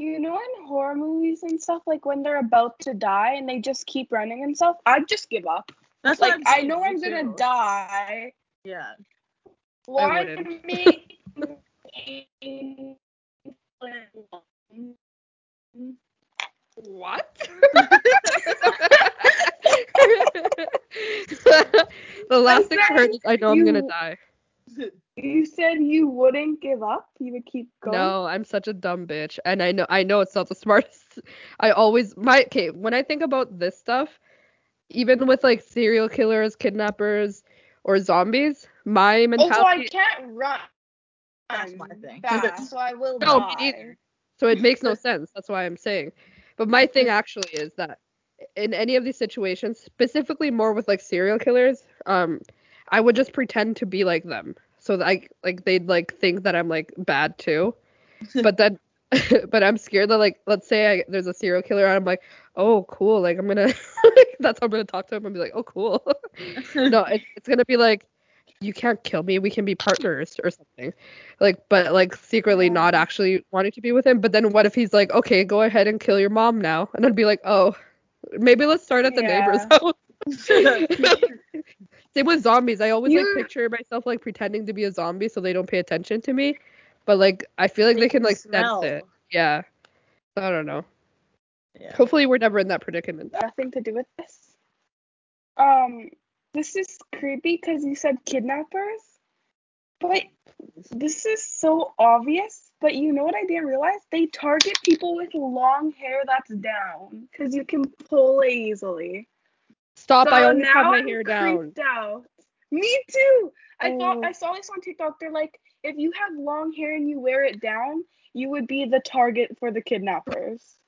in, you know, in horror movies and stuff, like when they're about to die and they just keep running and stuff, I'd just give up. That's Like, I know I'm too. to die. Yeah. Why make *laughs* What? *laughs* the last thing I heard is I know I'm gonna die. You said you wouldn't give up. You would keep going. No, I'm such a dumb bitch, and I know I know it's not the smartest. *laughs* I always my okay when I think about this stuff, even with like serial killers, kidnappers, or zombies, my mentality. Also, I can't run. That's my thing. Fast, so I will No, me die. neither. So it makes no sense. That's why I'm saying. But my thing actually is that in any of these situations, specifically more with like serial killers, um, I would just pretend to be like them, so that I like they'd like think that I'm like bad too. *laughs* But then, *laughs* but I'm scared that like let's say I, there's a serial killer and I'm like, oh cool, like I'm gonna *laughs* that's how I'm gonna talk to him and be like, oh cool. *laughs* no, it, it's gonna be like, you can't kill me. We can be partners or something. Like, but like secretly not actually wanting to be with him. But then what if he's like, okay, go ahead and kill your mom now? And I'd be like, oh, maybe let's start at the neighbor's Yeah. house. Same with zombies. I always like picture myself like pretending to be a zombie so they don't pay attention to me. But like I feel like they, They can can like smell. sense it. Yeah. I don't know. Yeah. Hopefully we're never in that predicament. Nothing to do with this. Um, this is creepy because you said kidnappers, but this is so obvious. But you know what I didn't realize? They target people with long hair that's down because you can pull it easily. Stop, so I always now have my I'm hair down. out. Me too. I thought Oh. I saw this on TikTok. They're like, if you have long hair and you wear it down, you would be the target for the kidnappers.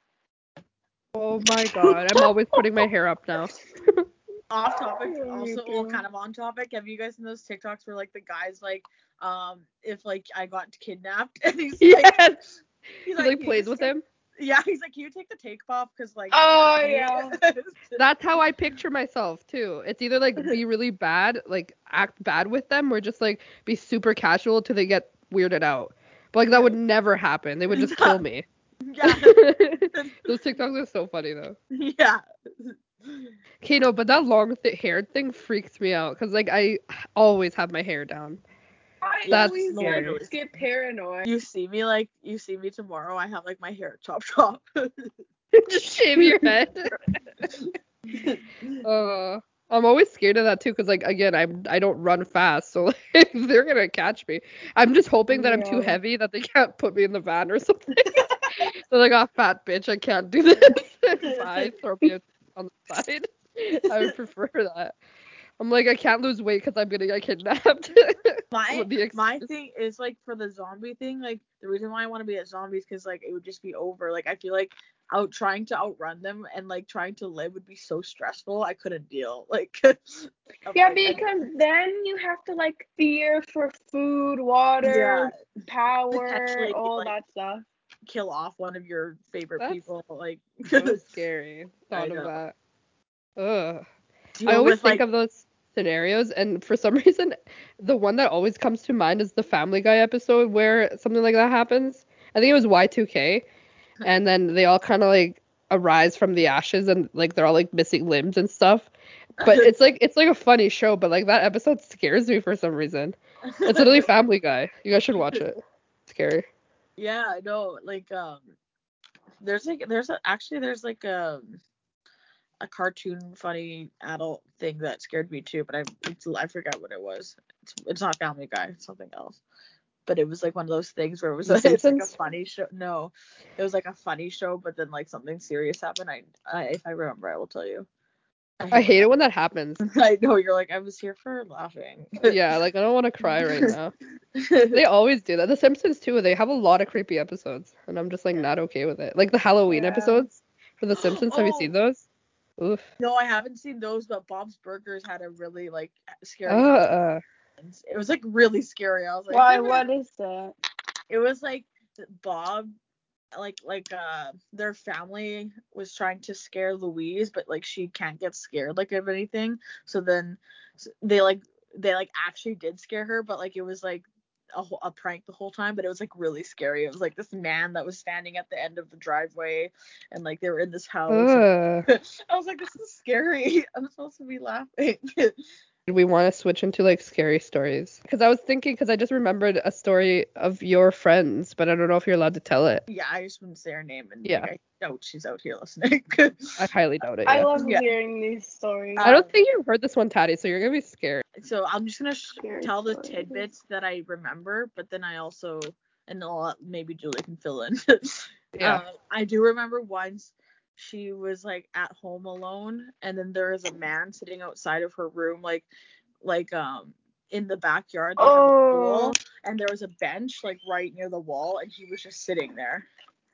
Oh my god, I'm always putting my hair up now. *laughs* Off topic, Yeah, me also well, kind of on topic. Have you guys seen those TikToks where like the guys like, um, if like I got kidnapped *laughs* and he's like, Yes. he's He like "Can you plays with him. Yeah, *laughs* he's like, can you take the tape off? Cause like. Oh, yeah. *laughs* That's how I picture *laughs* myself too. It's either like be really bad, like act bad with them, or just like be super casual till they get weirded out. But like that would never happen. They would just kill me. yeah. Those TikToks are so funny though. yeah. Okay, no, but that long th- hair thing freaks me out because like I always have my hair down. I That's always scary. like, get paranoid. You see me like you see me tomorrow. I have like my hair chopped *laughs* off. just shave your head. *laughs* *laughs* uh, I'm always scared of that too, because like again, I'm I don't run fast, so like, they're gonna catch me. I'm just hoping that I'm too heavy that they can't put me in the van or something. They're like, oh fat bitch, I can't do this. Bye, throw me on the side. I would prefer that. I'm like, I can't lose weight because I'm gonna get kidnapped. *laughs* my Would be my thing is like for the zombie thing. Like the reason why I want to be a zombie is because like it would just be over. Like I feel like out trying to outrun them and like trying to live would be so stressful. I couldn't deal. *laughs* *laughs* Like. I'm Yeah, like, I- because then you have to like fear for food, water, power, all like- that stuff. kill off one of your favorite That's people. Like. so scary. Thought of know. that. Ugh. deal I always with think like of those scenarios, and for some *laughs* reason, the one that always comes to mind is the Family Guy episode where something like that happens. I think it was Y2K, and then they all kind of like arise from the ashes, and like they're all like missing limbs and stuff. But *laughs* it's like it's like a funny show, but like that episode scares me for some reason. It's literally *laughs* Family Guy. You guys should watch it. Scary. Yeah, I know. Like, um, there's like, there's a, actually, there's like a, a cartoon funny adult thing that scared me too, but I, it's, I forgot what it was. It's, it's not Family Guy, it's something else. But it was like one of those things where it was like, it's like a funny show. No, it was like a funny show, but then like something serious happened. I, I if I remember, I will tell you. I hate it when that happens. *laughs* I know you're like I was here for laughing. Yeah, like I don't want to cry right now. *laughs* They always do that. The Simpsons too. They have a lot of creepy episodes, and I'm just like not okay with it. Like the Halloween Yeah. episodes for The Simpsons. Have you Oh. seen those? Oof. no, I haven't seen those, but Bob's Burgers had a really like scary. Uh, uh. It was like really scary. I was like, Why? *laughs* What is that? it was like Bob like like uh their family was trying to scare Louise but like she can't get scared like of anything so then they like they like actually did scare her but like it was like a, a prank the whole time but it was like really scary. It was like this man that was standing at the end of the driveway and like they were in this house. *laughs* I was like this is scary. *laughs* I'm supposed to be laughing *laughs* we want to switch into like scary stories because I was thinking because I just remembered a story of your friends, but I don't know if you're allowed to tell it. yeah I just wouldn't say her name and Yeah. like, I doubt she's out here listening *laughs* I highly doubt it. I love Yeah. hearing these stories. I don't think you've heard this one, Tati, so you're gonna be scared. so I'm just gonna sh- tell the stories. tidbits that I remember, but then I also and I'll maybe Julie can fill in. *laughs* Yeah. Uh, I do remember once she was like at home alone, and then there was a man sitting outside of her room, like like um in the backyard, they have a Oh. pool, and there was a bench like right near the wall, and he was just sitting there.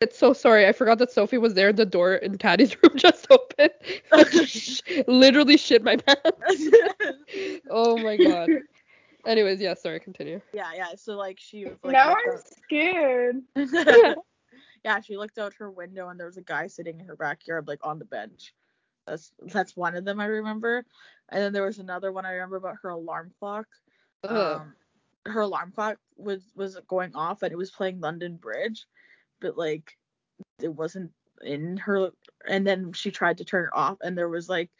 It's so sorry. I forgot that Sophie was there. The door in Tati's *laughs* room just opened. *laughs* *laughs* Literally shit my pants. oh my god. Anyways, yeah, sorry, continue. yeah, yeah. So like she was like now I'm scared. Yeah, she looked out her window and there was a guy sitting in her backyard, like on the bench. That's that's one of them I remember. And then there was another one I remember about her alarm clock. Um, her alarm clock was was going off and it was playing London Bridge, but like it wasn't in her. And then she tried to turn it off and there was like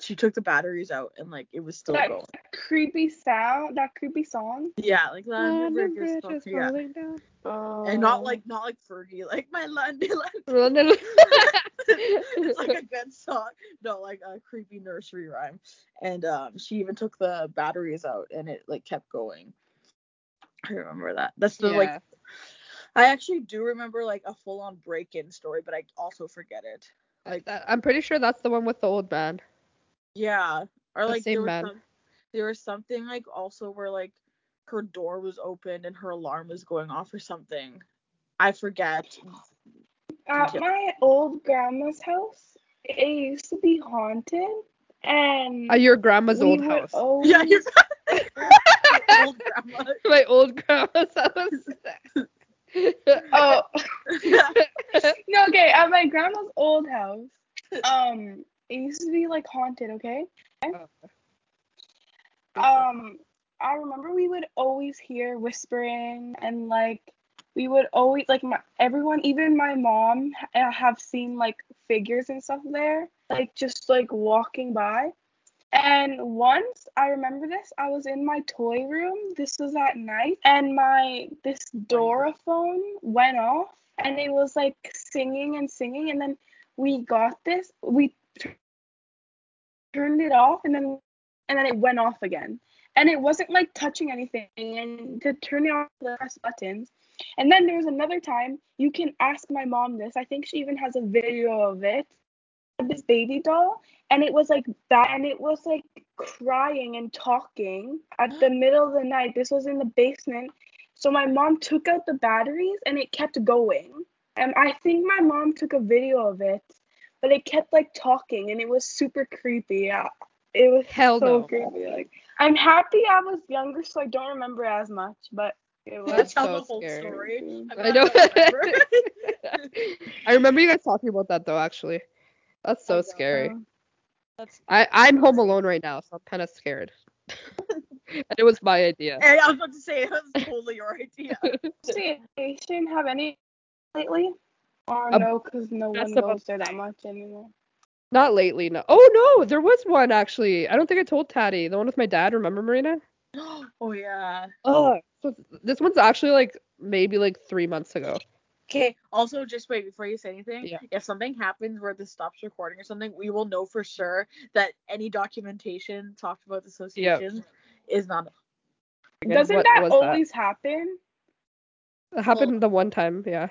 she took the batteries out and like it was still that going. creepy sound, that creepy song. Yeah, like London Bridge is Bridge is still- yeah. falling down. Oh. And not like not like Fergie, like my London. London. *laughs* *laughs* It's like a good song. No, like a creepy nursery rhyme. And um, she even took the batteries out, and it like kept going. I remember that. That's the like. Yeah. I actually do remember like a full-on break-in story, but I also forget it. Like that. I'm pretty sure that's the one with the old man. Yeah, or The like same there was man. some, there was something like also where like her door was opened and her alarm was going off or something. I forget. At my old grandma's house, it used to be haunted, and At your grandma's old house. always- Yeah, you're *laughs* old grandma. *laughs* My old grandma's house. *laughs* Oh no, okay. At my grandma's old house, um, it used to be like haunted. Okay. Um, I remember we would always hear whispering and like we would always like my everyone, even my mom, uh, have seen like figures and stuff there, like just like walking by. And once I remember this, I was in my toy room. This was at night, and my this Dora phone went off, and it was like singing and singing, and then we got this. We turned it off, and then and then it went off again, and it wasn't like touching anything. And to turn it off, the press buttons. And then there was another time. You can ask my mom this. I think she even has a video of it. This baby doll, and it was like that and it was like crying and talking at the *gasps* middle of the night this was in the basement so my mom took out the batteries and it kept going and i think my mom took a video of it but it kept like talking and it was super creepy yeah it was Hell so no. creepy like i'm happy i was younger so i don't remember as much but it was That's Tell so the whole scary. story. I'm I know. remember. *laughs* I remember you guys talking about that though, actually. That's so scary. That's. I I'm home alone right now, so I'm kind of scared. *laughs* and it was my idea. Hey, I was about to say it was totally your idea. *laughs* Station have any lately? Um, no, because no one goes there that much anymore. Not lately, no. Oh no, there was one actually. I don't think I told Tati. The one with my dad. Remember, Marina? *gasps* oh yeah. Oh. So this one's actually like maybe like three months ago. Okay. Also, just wait before you say anything. Yeah. If something happens where this stops recording or something, we will know for sure that any documentation talked about the association is not. Again, Doesn't that always happen? It happened the one time, yeah.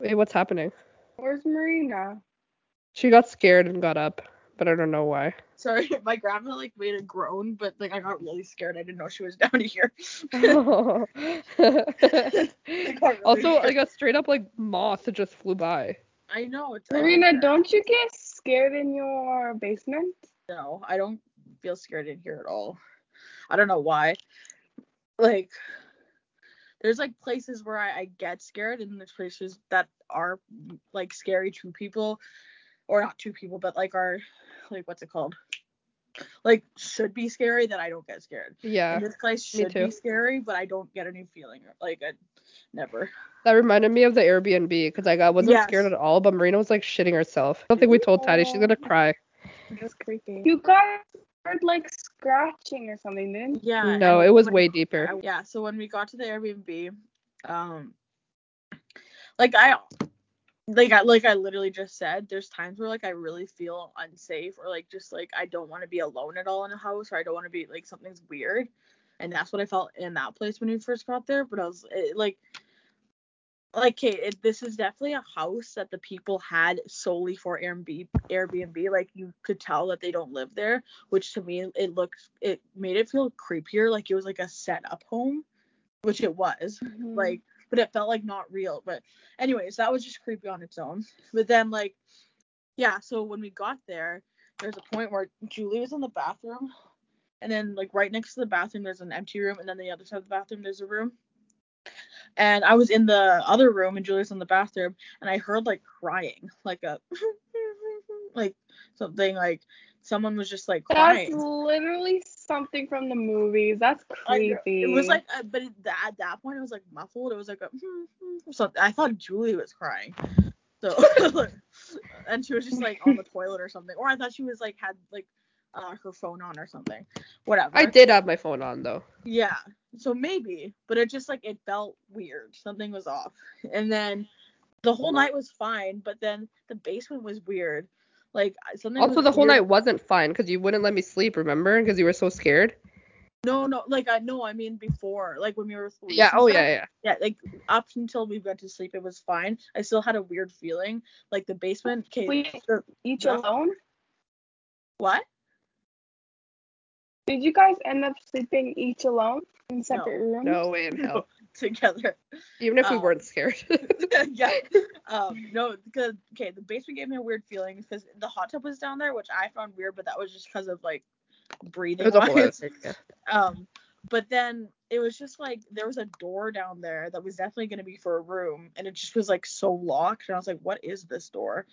Wait, what's happening? Where's Marina? She got scared and got up, but I don't know why. Sorry, *laughs* my grandma like made a groan, but like I got really scared. I didn't know she was *laughs* down here. *laughs* also, like a straight up like moth just flew by. I know it's. Marina, don't you get scared in your basement? No, I don't feel scared in here at all. I don't know why. Like, there's like places where I, I get scared, and there's places that are like scary to people, or not to people, but like are like what's it called? Like should be scary that I don't get scared. Yeah, And this place should be scary, but I don't get any feeling like I never. that reminded me of the Airbnb because like, I wasn't Yes. scared at all, but Marina was like shitting herself. I don't think we told Tati she's gonna oh. cry. That's creepy. You guys heard like scratching or something, didn't you? Yeah. No, it was when- way deeper. I- yeah so when we got to the airbnb um like i like I like I literally just said, there's times where like I really feel unsafe or like just like I don't want to be alone at all in a house or I don't want to be like something's weird, and that's what I felt in that place when we first got there. But I was it, like, like okay, it, this is definitely a house that the people had solely for Airbnb. Airbnb, like you could tell that they don't live there, which to me it looked it made it feel creepier, like it was like a set up home, which it was Mm-hmm. like but it felt like not real but anyways that was just creepy on its own but then like yeah so when we got there there's a point where julie was in the bathroom and then like right next to the bathroom there's an empty room and then the other side of the bathroom there's a room and i was in the other room and julie was in the bathroom and i heard like crying like a *laughs* like something like someone was just like crying. That's literally something from the movies. That's creepy. It was like, uh, but at that point, it was like muffled. It was like a *laughs* something. I thought Julie was crying. So, *laughs* and she was just like on the toilet or something, or I thought she was like had like uh, her phone on or something. Whatever. I did have my phone on though. Yeah. So maybe, but it just like it felt weird. Something was off. And then the whole night was fine, but then the basement was weird. Like something. Also, was the whole weird. night wasn't fine because you wouldn't let me sleep. Remember? Because you were so scared. No, no, like I know. I mean before, like when we were. asleep Yeah. Oh yeah, yeah. yeah, like up until we went to sleep, it was fine. I still had a weird feeling, like the basement. Okay, Wait. the- each the- alone. what? Did you guys end up sleeping each alone in separate rooms? No way in hell. *laughs* Together. Even if we Um, weren't scared. *laughs* *laughs* yeah. Um, no, because okay, the basement gave me a weird feeling because the hot tub was down there, which I found weird, but that was just because of like breathing. it was a wise. thing. Yeah. Um, but then it was just like there was a door down there that was definitely gonna be for a room, and it just was like so locked, and I was like, what is this door?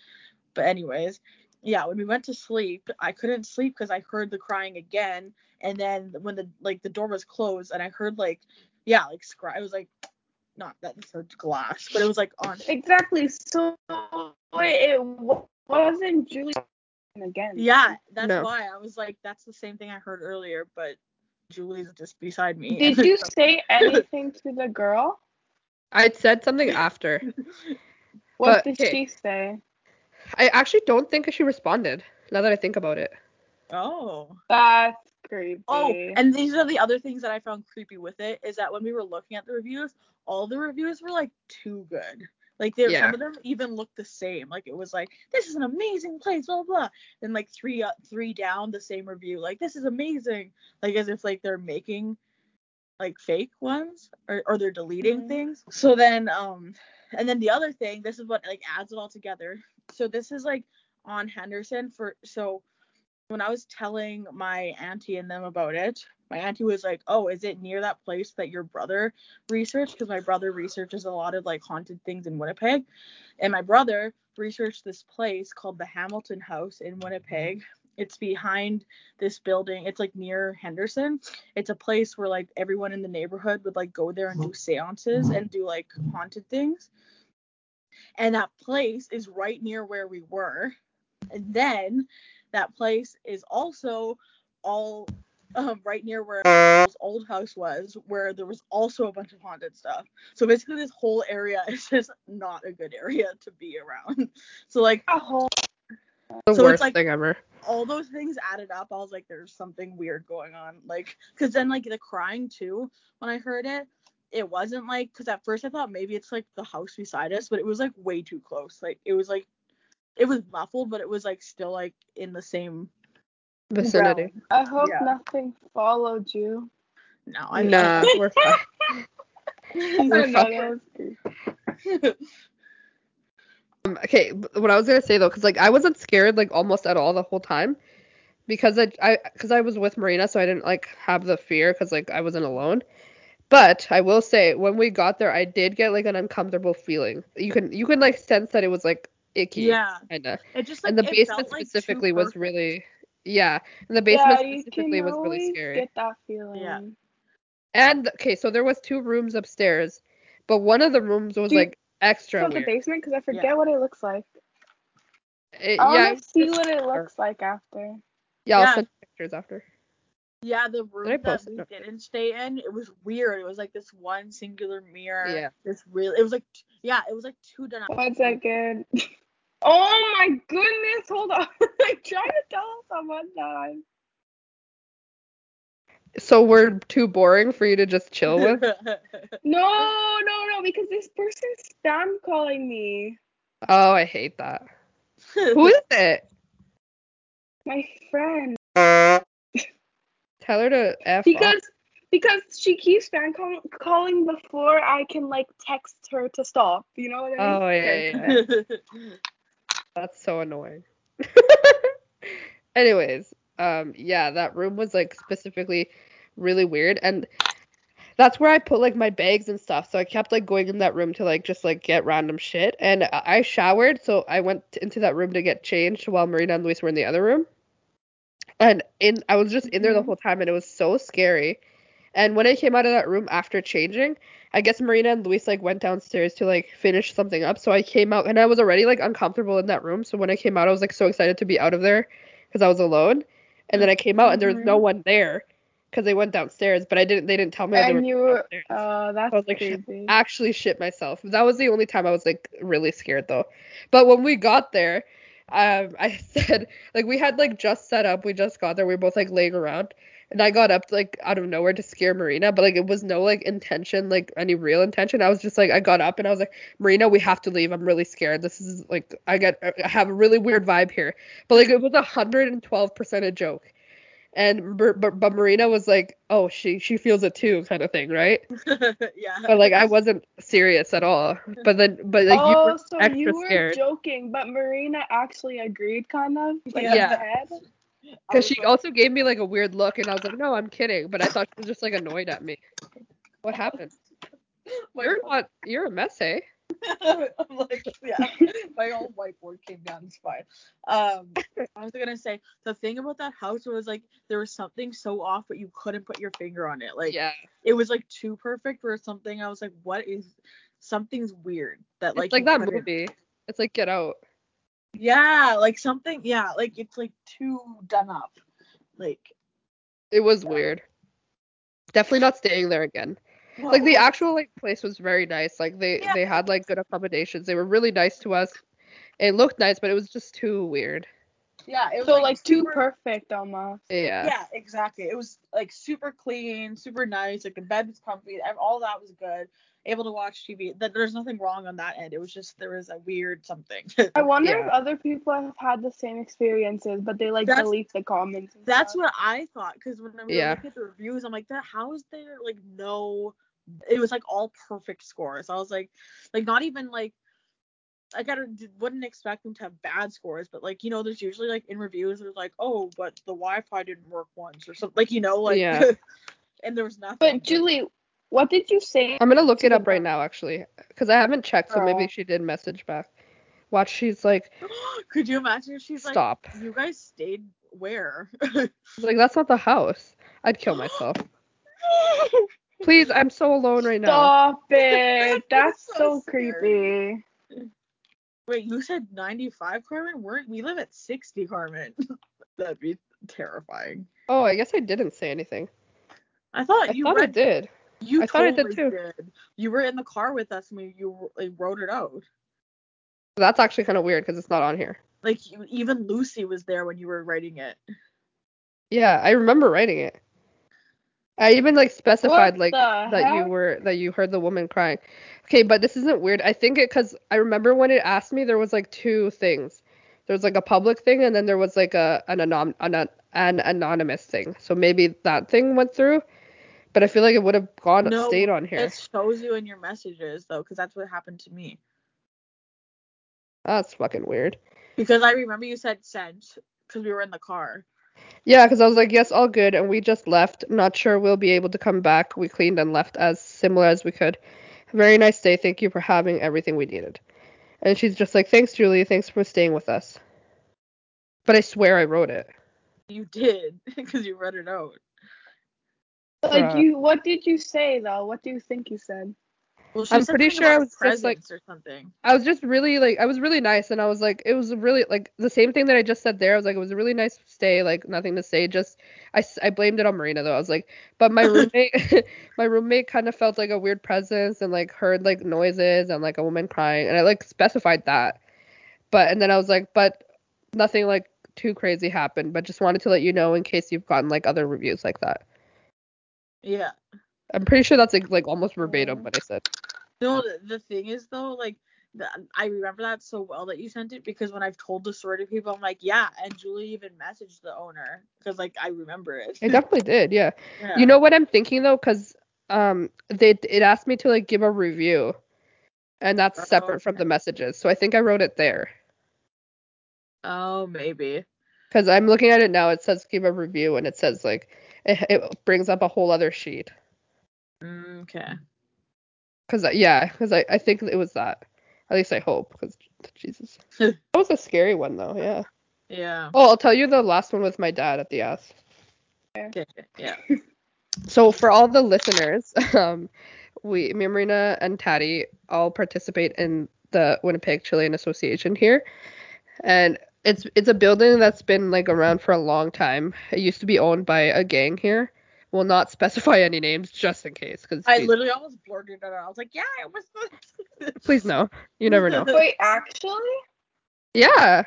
But anyways, yeah, when we went to sleep, I couldn't sleep because I heard the crying again, and then when the like the door was closed, and I heard like yeah, like scry. It was like not that it's a glass, but it was like on. Exactly. So wait, it wasn't Julie again. Yeah, that's No. why I was like, that's the same thing I heard earlier, but Julie's just beside me. Did you say *laughs* anything to the girl? I'd said something after. *laughs* What But, did okay. she say? I actually don't think she responded. Now that I think about it. Oh. That's creepy. Oh, and these are the other things that I found creepy with it is that when we were looking at the reviews, all the reviews were like too good. Like they, Yeah. some of them even looked the same. Like it was like this is an amazing place, blah blah. Then like three up, three down, the same review. Like this is amazing. Like as if like they're making like fake ones or or they're deleting Mhm. things. So then um, and then the other thing, this is what like adds it all together. So this is like on Henderson for so when I was telling my auntie and them about it, my auntie was like, "Oh, is it near that place that your brother researched? Because my brother researches a lot of like haunted things in Winnipeg, and my brother researched this place called the Hamilton House in Winnipeg. It's behind this building. It's like near Henderson. It's a place where like everyone in the neighborhood would like go there and do mm-hmm. seances and do like haunted things. And that place is right near where we were. And then that place is also all um, right near where our old house was, where there was also a bunch of haunted stuff. So basically, this whole area *laughs* is just not a good area to be around. *laughs* So like A whole The So it's worst like- thing ever. all those things added up, I was like, there's something weird going on. Like, cause then like the crying too, when I heard it, it wasn't like, cause at first I thought maybe it's like the house beside us, but it was like way too close. Like it was like, it was muffled, but it was like still like in the same Vicinity. realm. I hope Yeah. nothing followed you. No, I Nah, *laughs* we're fine. *laughs* We're fine. that was creepy. Um, okay, what I was gonna say though, because like I wasn't scared like almost at all the whole time, because I I because I was with Marina, so I didn't like have the fear because like I wasn't alone. But I will say when we got there, I did get like an uncomfortable feeling. You can you can like sense that it was like icky, yeah, kinda. it just like And the it basement felt, like, specifically was perfect. really yeah, and the basement yeah, specifically was really scary. get that feeling. Yeah. And okay, so there was two rooms upstairs, but one of the rooms was you- like extra So the basement, because I forget Yeah. what it looks like. It- I yeah, want to see what it looks like after. yeah, I'll Yeah. send pictures after. Yeah, the room that post it? we didn't stay in, it was weird. It was like this one singular mirror. Yeah. This real. It was like, t- yeah, it was like two done. One second. *laughs* Oh my goodness! Hold on. *laughs* I'm trying to tell someone that I'm. So we're too boring for you to just chill with? *laughs* No, no, no, because this person's spam calling me. oh, I hate that. Who is it? My friend. Uh. Tell her to f off. Because because she keeps spam call- calling before I can like text her to stop. You know what I mean? Oh yeah, yeah, yeah. *laughs* That's so annoying. *laughs* Anyways, um, yeah, that room was like specifically really weird, and that's where I put like my bags and stuff. So I kept like going in that room to like just like get random shit, and I I showered, so I went into that room to get changed while Marina and Luis were in the other room. And in I was just in there the Mhm. whole time, and it was so scary. And when I came out of that room after changing, I guess Marina and Luis like went downstairs to like finish something up. So I came out and I was already like uncomfortable in that room. So when I came out, I was like so excited to be out of there because I was alone. And then I came out and there was no Mhm. one there because they went downstairs. But I didn't. They didn't tell me And you downstairs. Uh, that's I was like, shit, actually shit myself. That was the only time I was like really scared though. But when we got there, um, I *laughs* said like we had like just set up. We just got there. We were both like laying around, and I got up like out of nowhere to scare Marina, but like it was no like intention, like any real intention. I was just like I got up and I was like, Marina, we have to leave. I'm really scared. This is like I get I have a really weird vibe here. But like it was a hundred and twelve percent a joke. And but, but but Marina was like, oh, she she feels it too, kind of thing, right? *laughs* yeah. But like I wasn't serious at all. But then but like you oh, were so extra you were scared joking, but Marina actually agreed, kind of. Like Yeah. in Yeah. her head. I because she like- also gave me like a weird look and I was like, no, I'm kidding. But I thought she was just like annoyed at me. What happened? *laughs* You're not you're a mess, eh? *laughs* I'm like, yeah, my old whiteboard came down. It's fine. Um, I was gonna say the thing about that house was like there was something so off, but you couldn't put your finger on it. Like yeah. it was like too perfect for something. I was like, what is? Something's weird that like it's like that couldn't- movie. It's like Get Out. Yeah, like something. Yeah, like it's like too done up. Like It was weird. Definitely not staying there again. Like the actual like place was very nice. Like they Yeah. they had like good accommodations. They were really nice to us. It looked nice, but it was just too weird. yeah, it was So like too super- perfect almost. Yeah. Yeah, exactly. It was like super clean, super nice. Like the bed was comfy. All that was good. Able to watch TV. That there's nothing wrong on that end. It was just there was a weird something. I wonder Yeah. if other people have had the same experiences, but they like That's- delete the comments. That's stuff. what I thought. Because when I were Yeah. looking at the reviews, I'm like, that how is there like no? It was like all perfect scores. I was like, like not even like I gotta wouldn't expect them to have bad scores, but like you know, there's usually like in reviews there's like, oh, but the Wi-Fi didn't work once or something. Like you know, like Yeah. *laughs* and there was nothing. But Julie, what did you say? I'm gonna look it up right now actually, because I haven't checked, so maybe oh. she did message back. Watch, she's like, *gasps* Could you imagine if she's stop. like, you guys stayed where? Like, that's not the house. I'd kill myself. *gasps* *laughs* Please, I'm so alone right now. Stop *laughs* it. That's so so creepy. Wait, you said 95, Carmen? We're we live at 60, Carmen. *laughs* That'd be terrifying. Oh, I guess I didn't say anything. I thought I you thought I did. You I thought I did too. did. You were in the car with us and we, you like, wrote it out. That's actually kind of weird because it's not on here. Like you, even Lucy was there when you were writing it. Yeah, I remember writing it. I even like specified What like the that you were that you heard the woman crying. Okay, but this isn't weird. I think it because I remember when it asked me there was like two things. There was like a public thing and then there was like a an anon an, an anonymous thing. So maybe that thing went through, but I feel like it would have gone No, stayed on here. It shows you in your messages though, because that's what happened to me. That's fucking weird. Because I remember you said sent because we were in the car. Yeah, because I was like, yes, all good, and we just left. Not sure we'll be able to come back. We cleaned and left as similar as we could. Very nice day. Thank you for having everything we needed. And she's just like, thanks, Julie. Thanks for staying with us. But I swear I wrote it. You did *laughs* because you read it out. Like Uh, you, what did you say though? What do you think you said? Well, I'm pretty sure I was just, like- or something. I was just really like, I was really nice, and I was like, it was really like the same thing that I just said there. I was like, it was a really nice stay, like nothing to say. Just I, I blamed it on Marina though. I was like, but my *laughs* roommate, *laughs* my roommate kind of felt like a weird presence and like heard like noises and like a woman crying, and I like specified that. But and then I was like, but nothing like too crazy happened, but just wanted to let you know in case you've gotten like other reviews like that. Yeah. I'm pretty sure that's like, like almost verbatim what I said. No, the, thing is though, like the, I remember that so well that you sent it because when I've told the story to people, I'm like, yeah, and Julie even messaged the owner because like I remember it. I definitely did, yeah. yeah. You know what I'm thinking though, because um they it asked me to like give a review, and that's Oh, separate from the messages. So I think I wrote it there. Oh, maybe. Because I'm looking at it now, it says give a review, and it says like it, it brings up a whole other sheet. Mm, okay. Cause yeah, because I I think it was that. At least I hope. Because Jesus, *laughs* that was a scary one though. Yeah. Yeah. Oh, I'll tell you the last one with my dad at the ass. Okay. Yeah. *laughs* *laughs* So for all the listeners, um, we, me, and Marina, and Tati all participate in the Winnipeg Chilean Association here, and it's it's a building that's been like around for a long time. It used to be owned by a gang here. Will not specify any names just in case, because I literally almost blurted it out. I was like, yeah, it was *laughs* please no, you never know. Wait, actually? Yeah,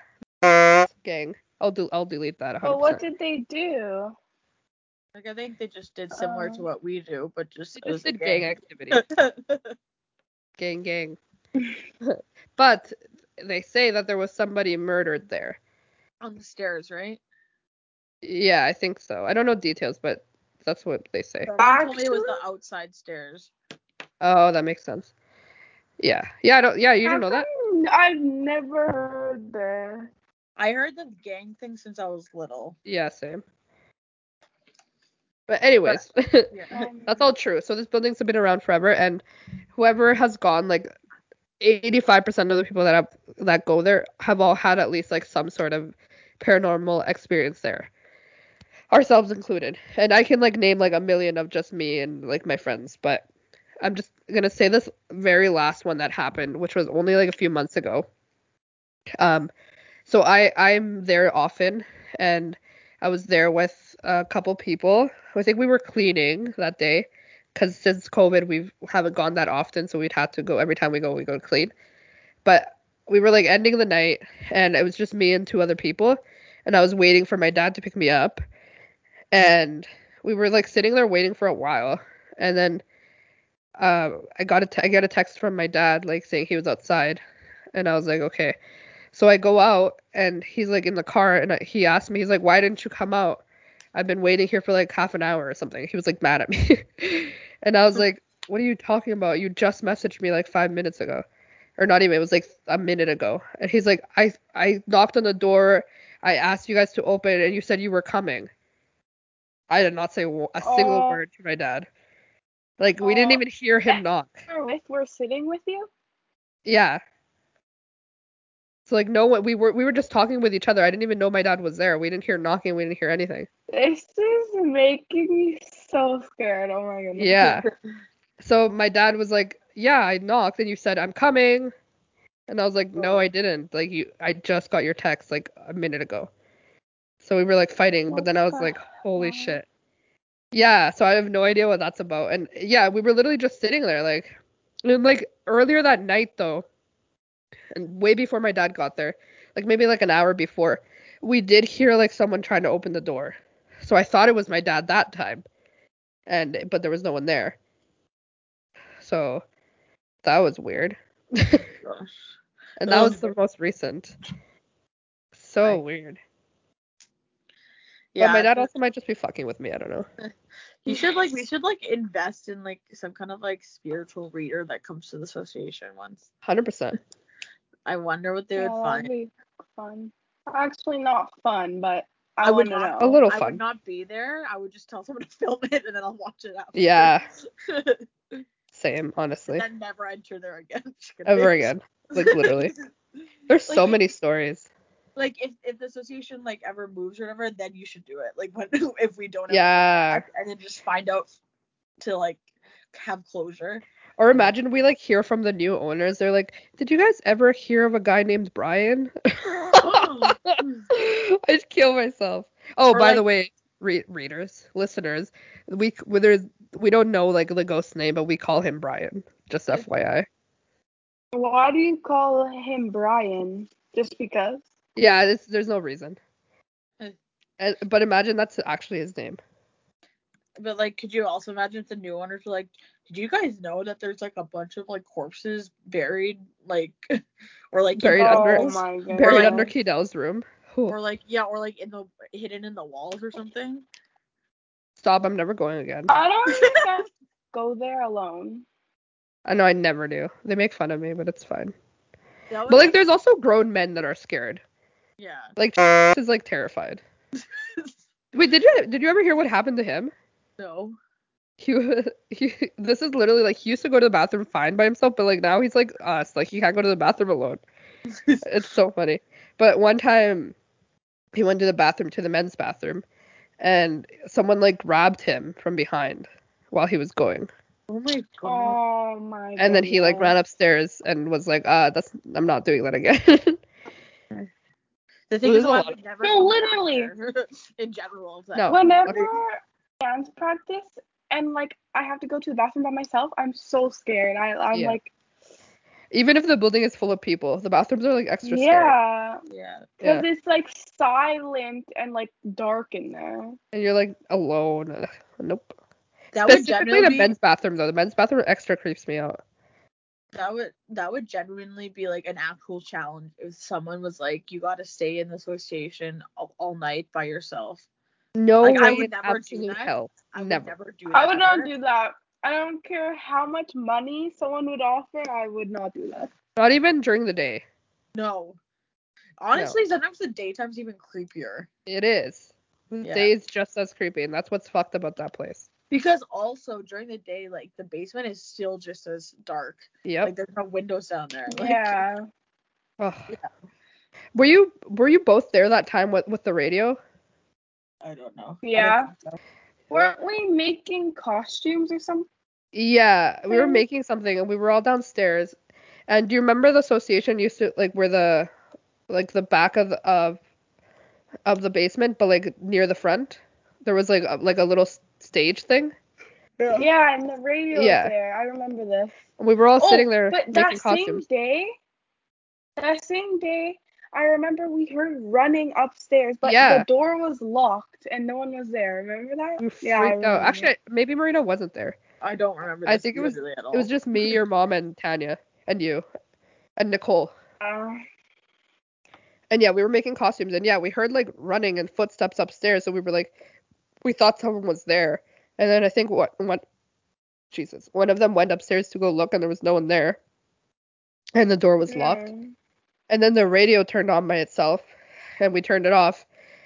gang. I'll do I'll delete that. 100%. But what did they do? Like I think they just did similar to Um, what we do, but just They just did gang gang. activity. *laughs* gang gang. *laughs* but they say that there was somebody murdered there. On the stairs, right? Yeah, I think so. I don't know details, but that's what they say. Someone told me it was the outside stairs. Oh, that makes sense. Yeah. Yeah, I don't yeah, you don't know that? I've never heard that. I heard the gang thing since I was little. Yeah, same. But anyways, *laughs* Yeah. Um, that's all true. So this building's been around forever and whoever has gone like 85% of the people that have that go there have all had at least like some sort of paranormal experience there. Ourselves included. And I can like name like a million of just me and like my friends, but I'm just going to say this very last one that happened, which was only like a few months ago. Um so I I'm there often and I was there with a couple people. I think we were cleaning that day because since COVID, we haven't gone that often, so we'd have to go every time we go, we go to clean. But we were like ending the night, and it was just me and two other people, and I was waiting for my dad to pick me up, and we were like sitting there waiting for a while, and then uh, I got a te- I got a text from my dad like saying he was outside, and I was like okay. So I go out and he's like in the car and he asked me, he's like, why didn't you come out? I've been waiting here for like half an hour or something. He was like mad at me. *laughs* and I was like, what are you talking about? You just messaged me like five minutes ago. or not even. It was like a minute ago, and he's like, I I knocked on the door. I asked you guys to open, and you said you were coming. I did not say a single Oh. word to my dad. Like we didn't Oh. even hear him knock. *laughs* We're with, we're sitting with you. Yeah. So like no one we were we were just talking with each other. I didn't even know my dad was there. We didn't hear knocking, we didn't hear anything. This is making me so scared. Oh my goodness. Yeah. *laughs* So my dad was like, "Yeah, I knocked and you said I'm coming." And I was like, "No, oh. I didn't. Like you I just got your text like a minute ago." So we were like fighting, but then I was like, "Holy shit." Yeah, so I have no idea what that's about. And yeah, we were literally just sitting there like and like earlier that night though, and way before my dad got there, like maybe like an hour before, we did hear like someone trying to open the door. So I thought it was my dad that time. And but there was no one there. So that was weird. *laughs* Gosh. And that was the most recent. So weird. Yeah. but my dad also might just be fucking with me. I don't know. *laughs* You should like we should like invest in like some kind of like spiritual reader that comes to the association once. Hundred percent. I wonder what they Yeah, would that'd find. be fun. Actually, not fun, but I, I would want to know. not A little fun. I fun. would not be there. I would just tell someone to *laughs* film it and then I'll watch it after. Yeah. *laughs* Same, honestly. and then never enter there again. Just kidding. Ever again. Like literally. There's so many stories. Like if, if the association like ever moves or whatever, then you should do it. Like when *laughs* if we don't Yeah. come and then just find out to like have closure. Or imagine we like hear from the new owners. They're like, "Did you guys ever hear of a guy named Brian?" *laughs* *laughs* I'd kill myself. Oh, Or, by like- the way, re- readers, listeners, we whether we don't know like the ghost name, but we call him Brian. Just FYI. Why do you call him Brian? Just because? Yeah, this, there's no reason. Eh. And, but imagine that's actually his name. But like, could you also imagine if the new owners were like, "Did you guys know that there's like a bunch of like corpses buried, like, *laughs* or like in Buried the under- oh walls? my. Buried under Keydell's room. Whew. or like yeah, or like in the hidden in the walls or something?" Stop! I'm never going again. I don't *laughs* think I go there alone. I know I never do. They make fun of me, but it's fine. But like, there's also grown men that are scared. Yeah. Like, is like terrified. *laughs* Wait, did you did you ever hear what happened to him? no. He, *laughs* he this is literally like he used to go to the bathroom fine by himself, but like now he's like us, like he can't go to the bathroom alone. *laughs* it's so funny. But one time he went to the bathroom to the men's bathroom and someone like grabbed him from behind while he was going. Oh my god. Oh my And then he like ran upstairs and was like, uh, that's I'm not doing that again. The thing is, a I lot never No, literally. *laughs* in general. so- No. Whenever dance practice and like I have to go to the bathroom by myself, I'm so scared. I I'm Yeah. like Even if the building is full of people, the bathrooms are like extra scary. yeah, Yeah. because Yeah. it's like silent and like dark in there. And you're like alone. Nope. That would Specifically genuinely the be, men's bathroom though. The men's bathroom extra creeps me out. That would that would genuinely be like an actual challenge if someone was like, you got to stay in the association all, all night by yourself. No Like, I would in never do that. hell. I would Never. never do that. I would not ever. do that. I don't care how much money someone would offer. I would not do that. Not even during the day. No. Honestly, sometimes the daytime's even creepier. It is. The Yeah. day is just as creepy, and that's what's fucked about that place. Because also during the day, like the basement is still just as dark. yeah Like there's no windows down there. *laughs* Like, yeah. Ugh. *sighs* Were you were you both there that time with with the radio? I don't know. I don't Yeah. so. Weren't we making costumes or something? Yeah, we were hmm. making something and we were all downstairs. And do you remember the association used to like where the like the back of the, of of the basement, but like near the front, there was like a, like a little s- stage thing. Yeah, and the radio Yeah. was there. I remember this. We were all Oh, sitting there But making that costumes. same day, that same day, I remember we heard running upstairs, but Yeah. the door was locked and no one was there. Remember that? We yeah, I out. Actually, maybe Marina wasn't there. I don't remember. I think it was- at all. It was just me, your mom, and Tanya, and you, and Nicole. Uh, And yeah, we were making costumes, and yeah, we heard like running and footsteps upstairs, so we were like, we thought someone was there, and then I think what what, Jesus, one of them went upstairs to go look, and there was no one there. and the door was locked. And then the radio turned on by itself, and we turned it off,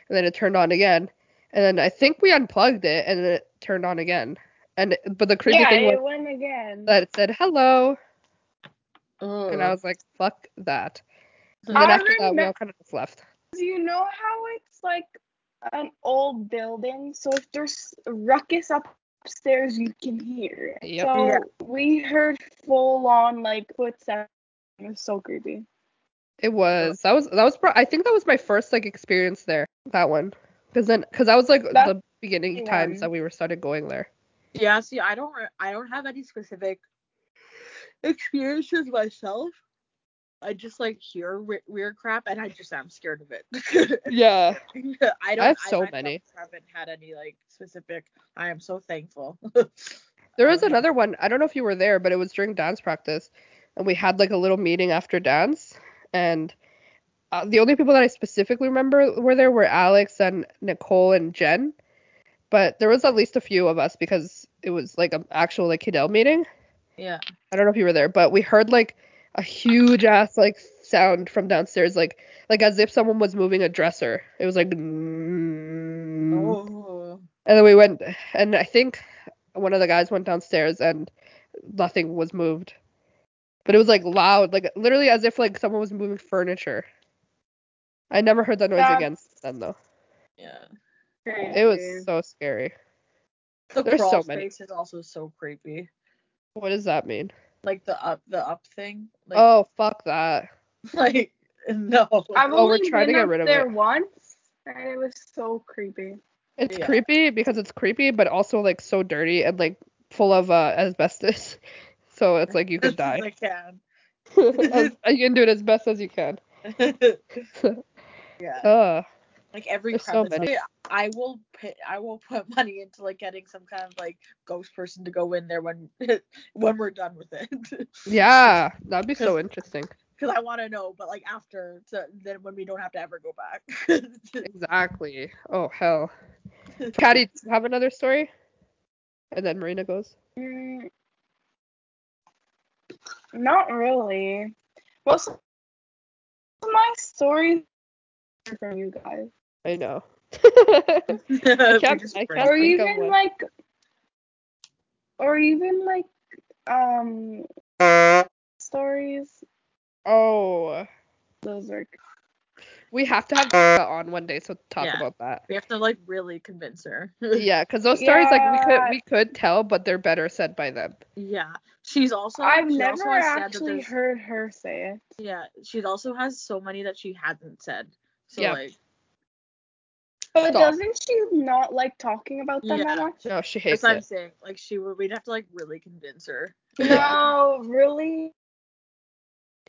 and then it turned on again. And then I think we unplugged it, and then it turned on again. And but the creepy Yeah, thing was went again. that it said hello, Oh. and I was like, fuck that. And then I after that, we all kind of just left. Do you know how it's like an old building, so if there's a ruckus upstairs, you can hear it. Yep. So Yeah. we heard full on like footsteps. It was so creepy. It was that was that was pro- I think that was my first like experience there. That one, because then because that was like That's the beginning the times that we were started going there. Yeah, see, I don't, re- I don't have any specific experiences myself. I just like hear we- weird crap, and I just I'm scared of it. *laughs* Yeah. I don't. I have so myself many. Haven't had any like specific. I am so thankful. *laughs* There was Um, another one. I don't know if you were there, but it was during dance practice, and we had like a little meeting after dance, and uh, the only people that I specifically remember were there were Alex and Nicole and Jen, but there was at least a few of us because it was like an actual like Kidel meeting. Yeah. I don't know if you were there, but we heard like a huge ass like sound from downstairs, like like as if someone was moving a dresser. It was like, mm. Oh. and then we went, and I think one of the guys went downstairs and nothing was moved, but it was like loud, like literally as if like someone was moving furniture. I never heard that noise That's- again then though. Yeah. It was so scary. The There's so crawl many. is also so creepy. What does that mean? Like the up, the up thing. Like, oh fuck that. *laughs* like no. I've Oh, we're only trying to been get up rid of there it. once, and it was so creepy. It's Yeah. creepy because it's creepy, but also like so dirty and like full of uh, asbestos. *laughs* So it's like you could die. I can. *laughs* As- you can do it as best as you can. yeah. Uh, Like every There's so crevice. many. I will pay, I will put *laughs* money into like getting some kind of like ghost person to go in there when *laughs* when we're done with it. *laughs* yeah, that'd be so interesting. Because I want to know, but like after, so then when we don't have to ever go back. Exactly. Oh hell. Tati, do you have another story? And then Marina goes. Mm, not really. Most of my stories from you guys, I know. *laughs* *laughs* *laughs* We can't- I can't or think even one. like, or even like, um, stories. oh, Those are we have to have Jessica on one day, so talk Yeah. about that. We have to like really convince her. Yeah, because those stories like we could we could tell, but they're better said by them. yeah. She's also. I've she never also has said that actually heard her say it. Yeah, she also has so many that she hasn't said. So Yeah. like, But Stop. doesn't she not like talking about them Yeah. that much? No, she that's hates what I'm it. saying. Like she would, we'd have to like really convince her. No, really?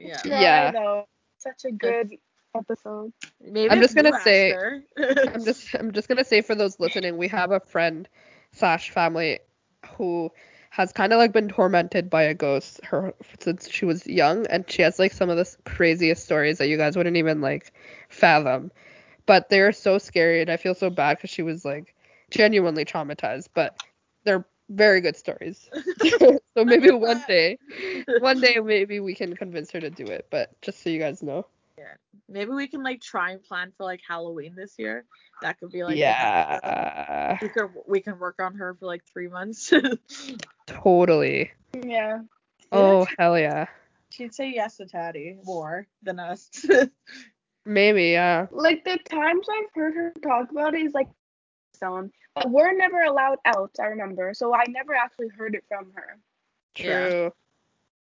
Yeah. Try, Yeah. Though. Such a good episode. Maybe I'm just gonna say- *laughs* I'm just I'm just gonna say for those listening, we have a friend slash family who has kind of like been tormented by a ghost her since she was young, and she has like some of the craziest stories that you guys wouldn't even like fathom. But they're so scary, and I feel so bad because she was like genuinely traumatized. But they're very good stories. *laughs* so maybe one day, *laughs* one day maybe we can convince her to do it. But just so you guys know. Yeah. Maybe we can like try and plan for like Halloween this year. That could be like. yeah, We could we can work on her for like three months. *laughs* totally. Yeah. Oh hell yeah. She'd say yes to Tati more than us. Maybe, yeah. Like the times I've heard her talk about it is like someone. But we're never allowed out, I remember. So I never actually heard it from her. True.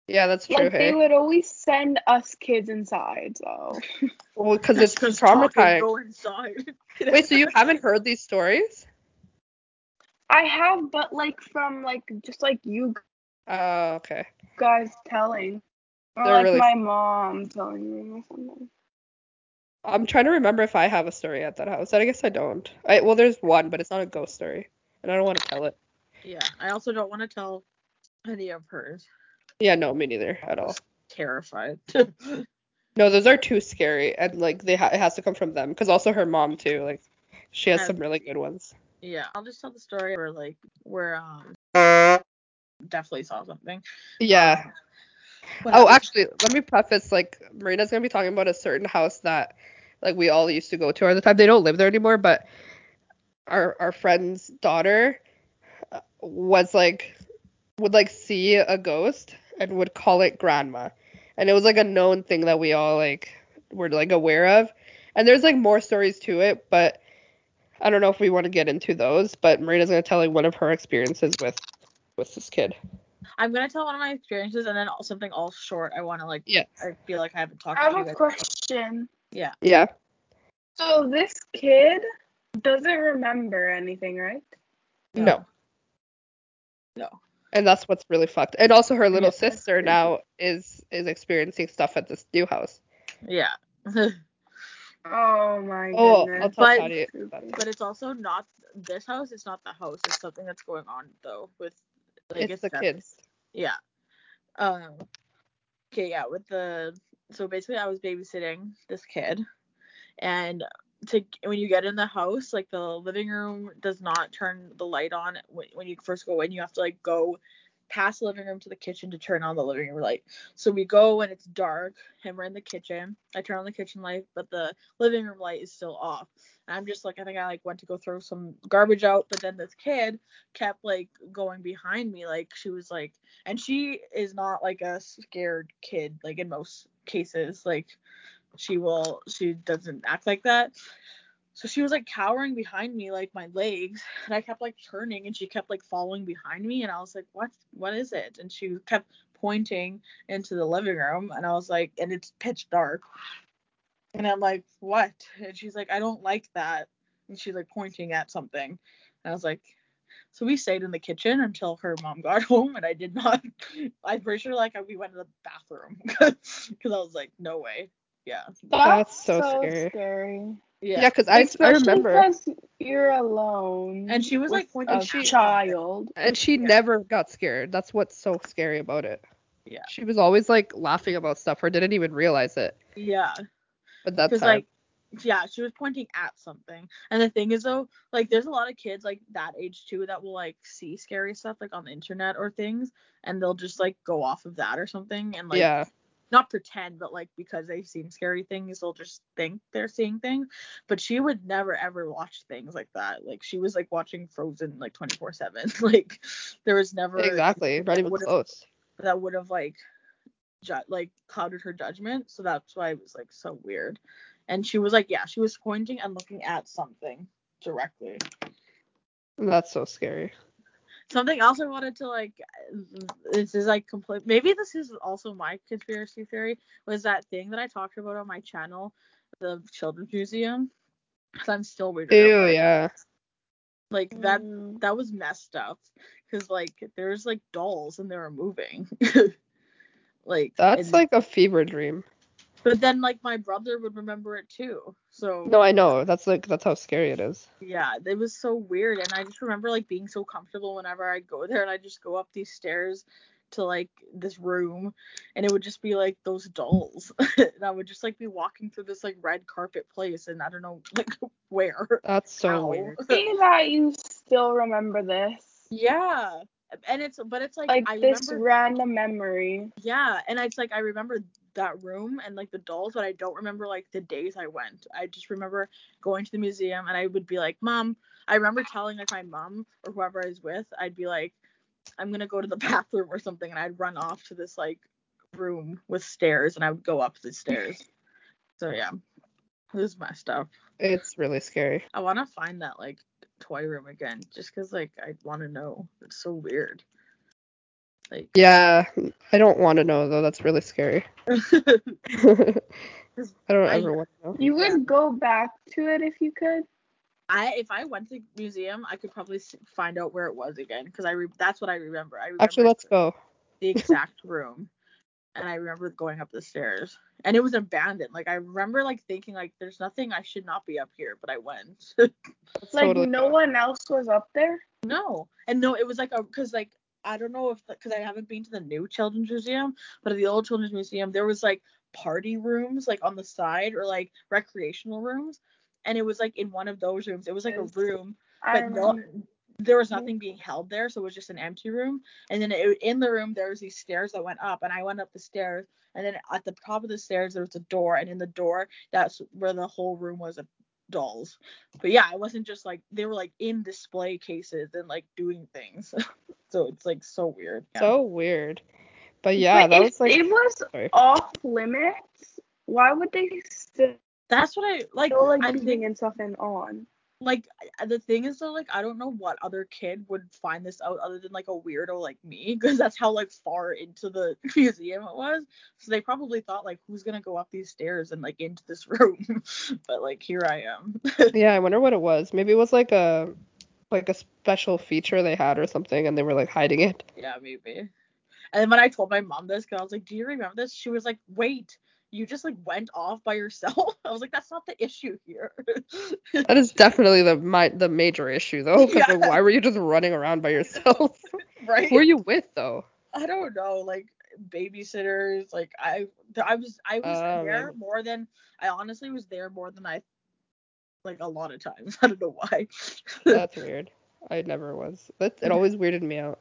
Yeah, that's true. like hey. they would always send us kids inside, so *laughs* Well, because it's Because talking traumatizing. Go inside. *laughs* Wait, so you haven't heard these stories? I have but like from like just like you Oh, okay. guys telling. Or They're like really- my mom telling me or something. I'm trying to remember if I have a story at that house. I guess I don't. I well, there's one, but it's not a ghost story, and I don't want to tell it. Yeah. I also don't want to tell any of hers. Yeah, no, me neither at all. Terrified. *laughs* No, those are too scary, and like they ha- it has to come from them, because also her mom too. Like, she has Um, some really good ones. yeah. I'll just tell the story where like where um definitely saw something. Yeah. What Oh, happened? actually, let me preface like Marina's gonna be talking about a certain house that like we all used to go to all the time. They don't live there anymore, but our our friend's daughter uh, was like would like see a ghost and would call it grandma. And it was like a known thing that we all like were like aware of. And there's like more stories to it, but I don't know if we want to get into those, but Marina's gonna tell like one of her experiences with with this kid. I'm gonna tell one of my experiences and then something all short. I want to like. Yeah. I feel like I haven't talked I to have you a guys. question. Yeah. Yeah. So this kid doesn't remember anything, right? No. No. And that's what's really fucked. And also her little Yeah, sister now is is experiencing stuff at this new house. Yeah. *laughs* Oh my Oh, goodness. I'll tell But- Patty. but it's also not this house. It's not the house. It's something that's going on though with like It's the that- kids. Yeah. Um. Okay. Yeah. With the so basically, I was babysitting this kid, and to when you get in the house, like the living room does not turn the light on when, when you first go in. You have to like go past the living room to the kitchen to turn on the living room light. So we go and it's dark, and we're in the kitchen. I turn on the kitchen light, but the living room light is still off. And I'm just like, I think I like went to go throw some garbage out, but then this kid kept like going behind me, like she was like, and she is not like a scared kid, like in most cases, like she will, she doesn't act like that. So she was like cowering behind me, like my legs, *laughs* and I kept like turning, and she kept like following behind me, and I was like, what, what is it? And she kept pointing into the living room, and I was like, and it's pitch dark. And I'm like, what? And she's like, I don't like that. And she's like pointing at something. And I was like, so we stayed in the kitchen until her mom got *laughs* home, and I did not. *laughs* I'm pretty sure like we went to the bathroom because I was like, no way. Yeah. That's so scary. scary. Yeah, Yeah. because I, I Especially remember, because you're alone. And she was, like, with pointing a at something. child. and she Yeah. never got scared. That's what's so scary about it. Yeah. She was always like laughing about stuff or didn't even realize it. Yeah. But that's Because like, yeah, she was pointing at something. And the thing is though, like, there's a lot of kids like that age too that will like see scary stuff like on the internet or things, and they'll just like go off of that or something, and like yeah, not pretend, but like because they've seen scary things, they'll just think they're seeing things. But she would never ever watch things like that. Like she was like watching Frozen like 24 seven. *laughs* Like there was never exactly. Not even close. that would have like ju- like clouded her judgment. So that's why it was like so weird. And she was like, yeah, she was pointing and looking at something directly. That's so scary. Something else I wanted to like, this is like complete. Maybe this is also my conspiracy theory. Was that thing that I talked about on my channel, the Children's Museum? Because I'm still weirded out. Ew, yeah. Like that. Mm. That was messed up. Because like there's like dolls and they were moving. *laughs* like That's and- like a fever dream. But then like my brother would remember it too. So No, I know. That's like that's how scary it is. yeah, it was so weird. And I just remember like being so comfortable whenever I'd go there and I'd just go up these stairs to like this room and it would just be like those dolls. *laughs* and I would just like be walking through this like red carpet place and I don't know *laughs* like where. That's so Ow. weird. *laughs* See that you still remember this. Yeah. And it's but it's like, Like I this remember random memory. Yeah, and it's like I remember that room and like the dolls, but I don't remember like the days I went. I just remember going to the museum and I would be like, "Mom," I remember telling like my mom or whoever I was with, I'd be like, "I'm gonna go to the *laughs* bathroom or something," and I'd run off to this like room with stairs and I would go up the stairs. So yeah, it was messed up. It's really scary. I want to find that like toy room again, just cause like I want to know. It's so weird. Like Yeah, I don't want to know though. That's really scary. *laughs* *laughs* I don't I- ever want to know. You Yeah. would go back to it if you could. I if I went to museum, I could probably find out where it was again because I re- that's what I remember. I remember Actually, let's go. the *laughs* exact room, and I remember going up the stairs, and it was abandoned. Like I remember like thinking like there's nothing I should not be up here, but I went. Like totally no go. one else was up there. no, and no, it was like a because like I don't know if because I haven't been to the new children's museum, but at the old children's museum there was like party rooms like on the side or like recreational rooms, and it was like in one of those rooms. It was like a room but no, there was nothing mm-hmm. being held there, so it was just an empty room. And then it, in the room there was these stairs that went up, and I went up the stairs, and then at the top of the stairs there was a door, and in the door that's where the whole room was of dolls. But yeah, it wasn't just like they were like in display cases and like doing things. *laughs* so it's like so weird. Yeah. So weird. But yeah, But that if was like it was sorry. off limits, why would they still that's what I like. like I being think and stuff and on? like the thing is though like I don't know what other kid would find this out other than like a weirdo like me *laughs* because that's how like far into the *laughs* museum it was so they probably thought like who's gonna go up these stairs and like into this *laughs* room but like here I am yeah, I wonder what it was. Maybe it was like a like a special feature they had or something, and they were like hiding it. yeah maybe and then when I told my mom this because I was like do you remember this she was like wait you just like went off by yourself *laughs* I was like that's not the issue here *laughs* That is definitely the my the major issue though. 'cause, like, Yeah. why were you just running around by yourself? *laughs* right Who are you with though? I don't know, like babysitters. Like I, I was, I was Oh, there more than I honestly was there more than I, like a lot of times. *laughs* I don't know why. That's weird. I never was. That it always weirded me out.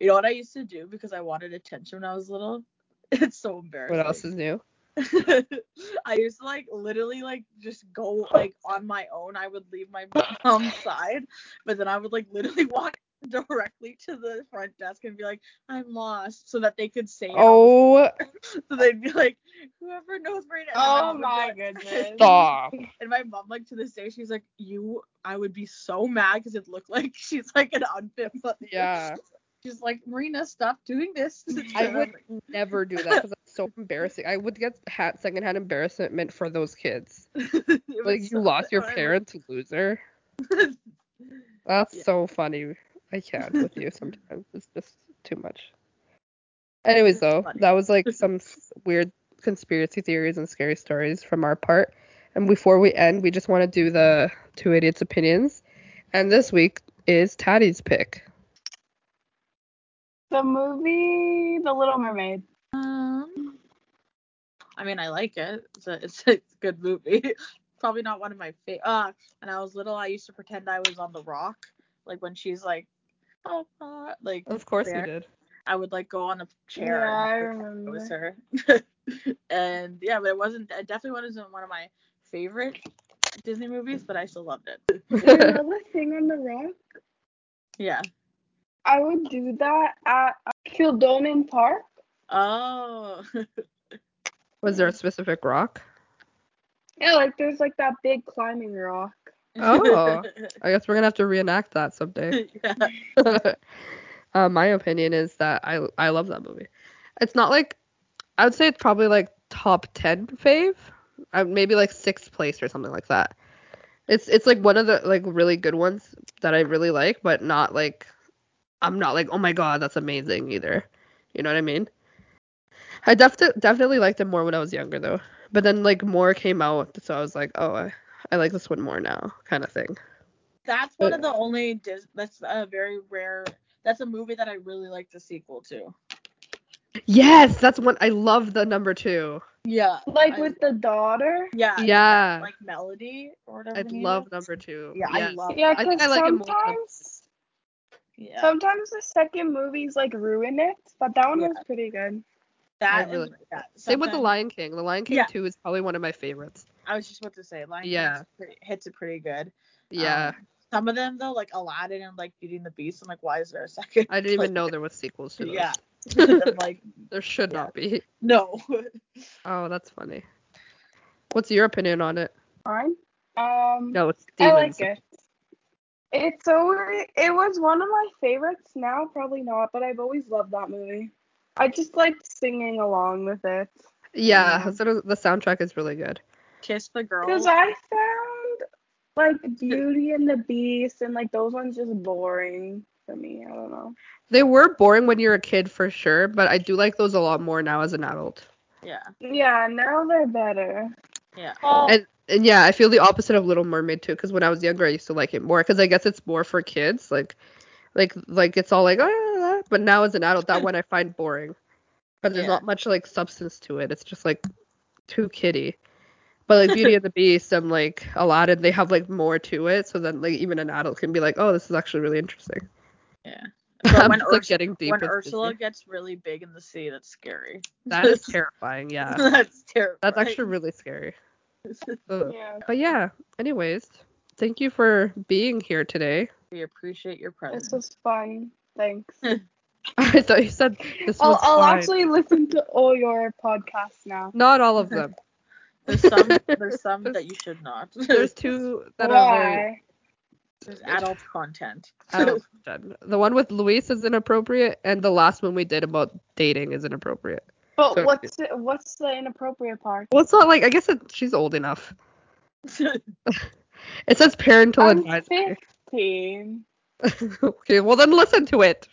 you know what I used to do because I wanted attention when I was little. *laughs* It's so embarrassing. What else is new? *laughs* I used to like literally like just go like on my own. I would leave my mom's side, but then I would like literally walk directly to the front desk and be like, "I'm lost," so that they could say it. on the Oh, So they'd be like, whoever knows Marina. And Oh mom would be my like- *laughs* goodness. stop. And my mom, like to this day, she's like, you, I would be so mad because it looked like *laughs* she's like an unfit mother. Yeah. *laughs* She's like, Marina, stop doing this. I would never do that because it's so embarrassing. I would get ha- secondhand embarrassment for those kids. Like you so- lost your I parents, loser. That's Yeah. so funny. I can't with you sometimes. It's just too much. Anyways, though, that was like some weird conspiracy theories and scary stories from our part. And before we end, we just want to do the two idiots' opinions. And this week is Tati's pick. The movie The Little Mermaid. Um, I mean, I like it. It's a, it's a, good movie. *laughs* Probably not one of my favorite. Uh, when I was little, I used to pretend I was on the rock. Like when she's like, oh, uh, like Of course there. we did. I would like go on a chair. Yeah, I and pretend It was her. *laughs* and yeah, but it wasn't. It definitely wasn't one of my favorite Disney movies, but I still loved it. *laughs* Another thing on the rock. Yeah. I would do that at uh, Kildonan Park. Oh. *laughs* Was there a specific rock? Yeah, like there's like that big climbing rock. Oh. I guess we're gonna have to reenact that someday. yeah. Uh, my opinion is that I I love that movie. It's not like I would say it's probably like top ten fave, uh, maybe like sixth place or something like that. It's it's like one of the like really good ones that I really like, but not like I'm not like oh my god that's amazing either. You know what I mean? I definitely definitely liked it more when I was younger though. But then like more came out, so I was like oh I, I like this one more now kind of thing. That's one But- of the only Dis- that's a very rare that's a movie that I really like the sequel to. Yes, that's one I love the number two. Yeah. Like I- with the daughter. yeah. Yeah. Like Melody or whatever. I love is. number two. Yeah, I love Yeah, I think because I like it more sometimes Yeah. sometimes the second movies like ruin it, but that one Yeah. was pretty good. that I and- really- yeah, Same with The Lion King. The Lion King Yeah. 2 is probably one of my favorites. I was just about to say Lion Yeah. King pretty, hits it pretty good. Yeah. Um, some of them though, like Aladdin and like Beauty and the Beast, I'm like, why is there a second? *laughs* I didn't even know there was sequels to those. Yeah. *laughs* *laughs* Like, There should Yeah. not be. no. Oh, that's funny. What's your opinion on it? Fine. Um, No, it's demons. I like it. It's always it was one of my favorites. Now probably not, but I've always loved that movie. I just liked singing along with it Yeah, Yeah. sort the soundtrack is really good. Kiss the girl. because I found like Beauty and the Beast and like those ones just boring for me. I don't know. They were boring when you're a kid for sure, but I do like those a lot more now as an adult. Yeah. Yeah, now they're better. Yeah. And and yeah, I feel the opposite of Little Mermaid too, because when I was younger, I used to like it more, because I guess it's more for kids, like, like like it's all like, ah, but now as an adult, that one I find boring, but there's Yeah. not much like substance to it. It's just like too kiddie. But like Beauty and the Beast and like a lot, Aladdin, they have like more to it. So then like even an adult can be like, oh, this is actually really interesting. Yeah. *laughs* I'm But when, just, like getting deep. when Ursula Disney. gets really big in the sea, that's scary. that is *laughs* terrifying. Yeah, *laughs* that's terrible. that's actually really scary. Yeah. But yeah. Anyways, thank you for being here today. we appreciate your presence. This was fun. Thanks. I thought you said this I'll, was I'll fine. actually listen to all your podcasts now. Not all of them. There's some there's some *laughs* that you should not. There's two that are very Why? There's adult content. *laughs* adult content. The one with Luis is inappropriate, and the last one we did about dating is inappropriate. But So- what's the, what's the inappropriate part? Well, it's not like I guess it, she's old enough. *laughs* It says parental I'm advisory. 15. okay, well then listen to it.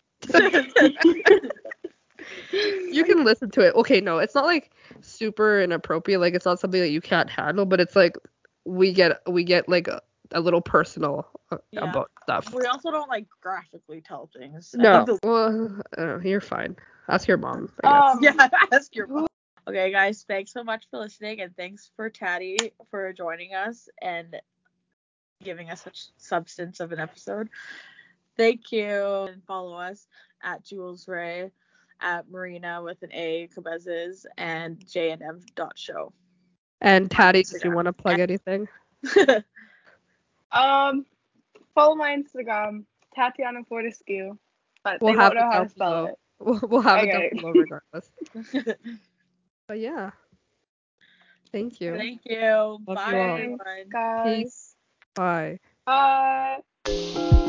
You can listen to it. Okay, no, it's not like super inappropriate. Like it's not something that you can't handle, but it's like we get we get like a, a little personal uh, Yeah. about stuff. we also don't like graphically tell things. No, think *laughs* well, you're fine. Ask your mom. Um, *laughs* yeah, ask your mom. *laughs* Okay, guys, thanks so much for listening, and thanks for Tati for joining us and giving us such substance of an episode. Thank you, and follow us at Jules Ray, at Marina with an A, Cabezas, and J and M dot show. and Tati, did you want to plug anything? *laughs* Um, follow my Instagram, Tatiana Fortescue. But We'll they have won't know it how to spell it. *laughs* We'll, we'll have Okay. it down below regardless. *laughs* But yeah. Thank you. Thank you. you Bye, all. everyone. Guys. Peace. Bye. Bye.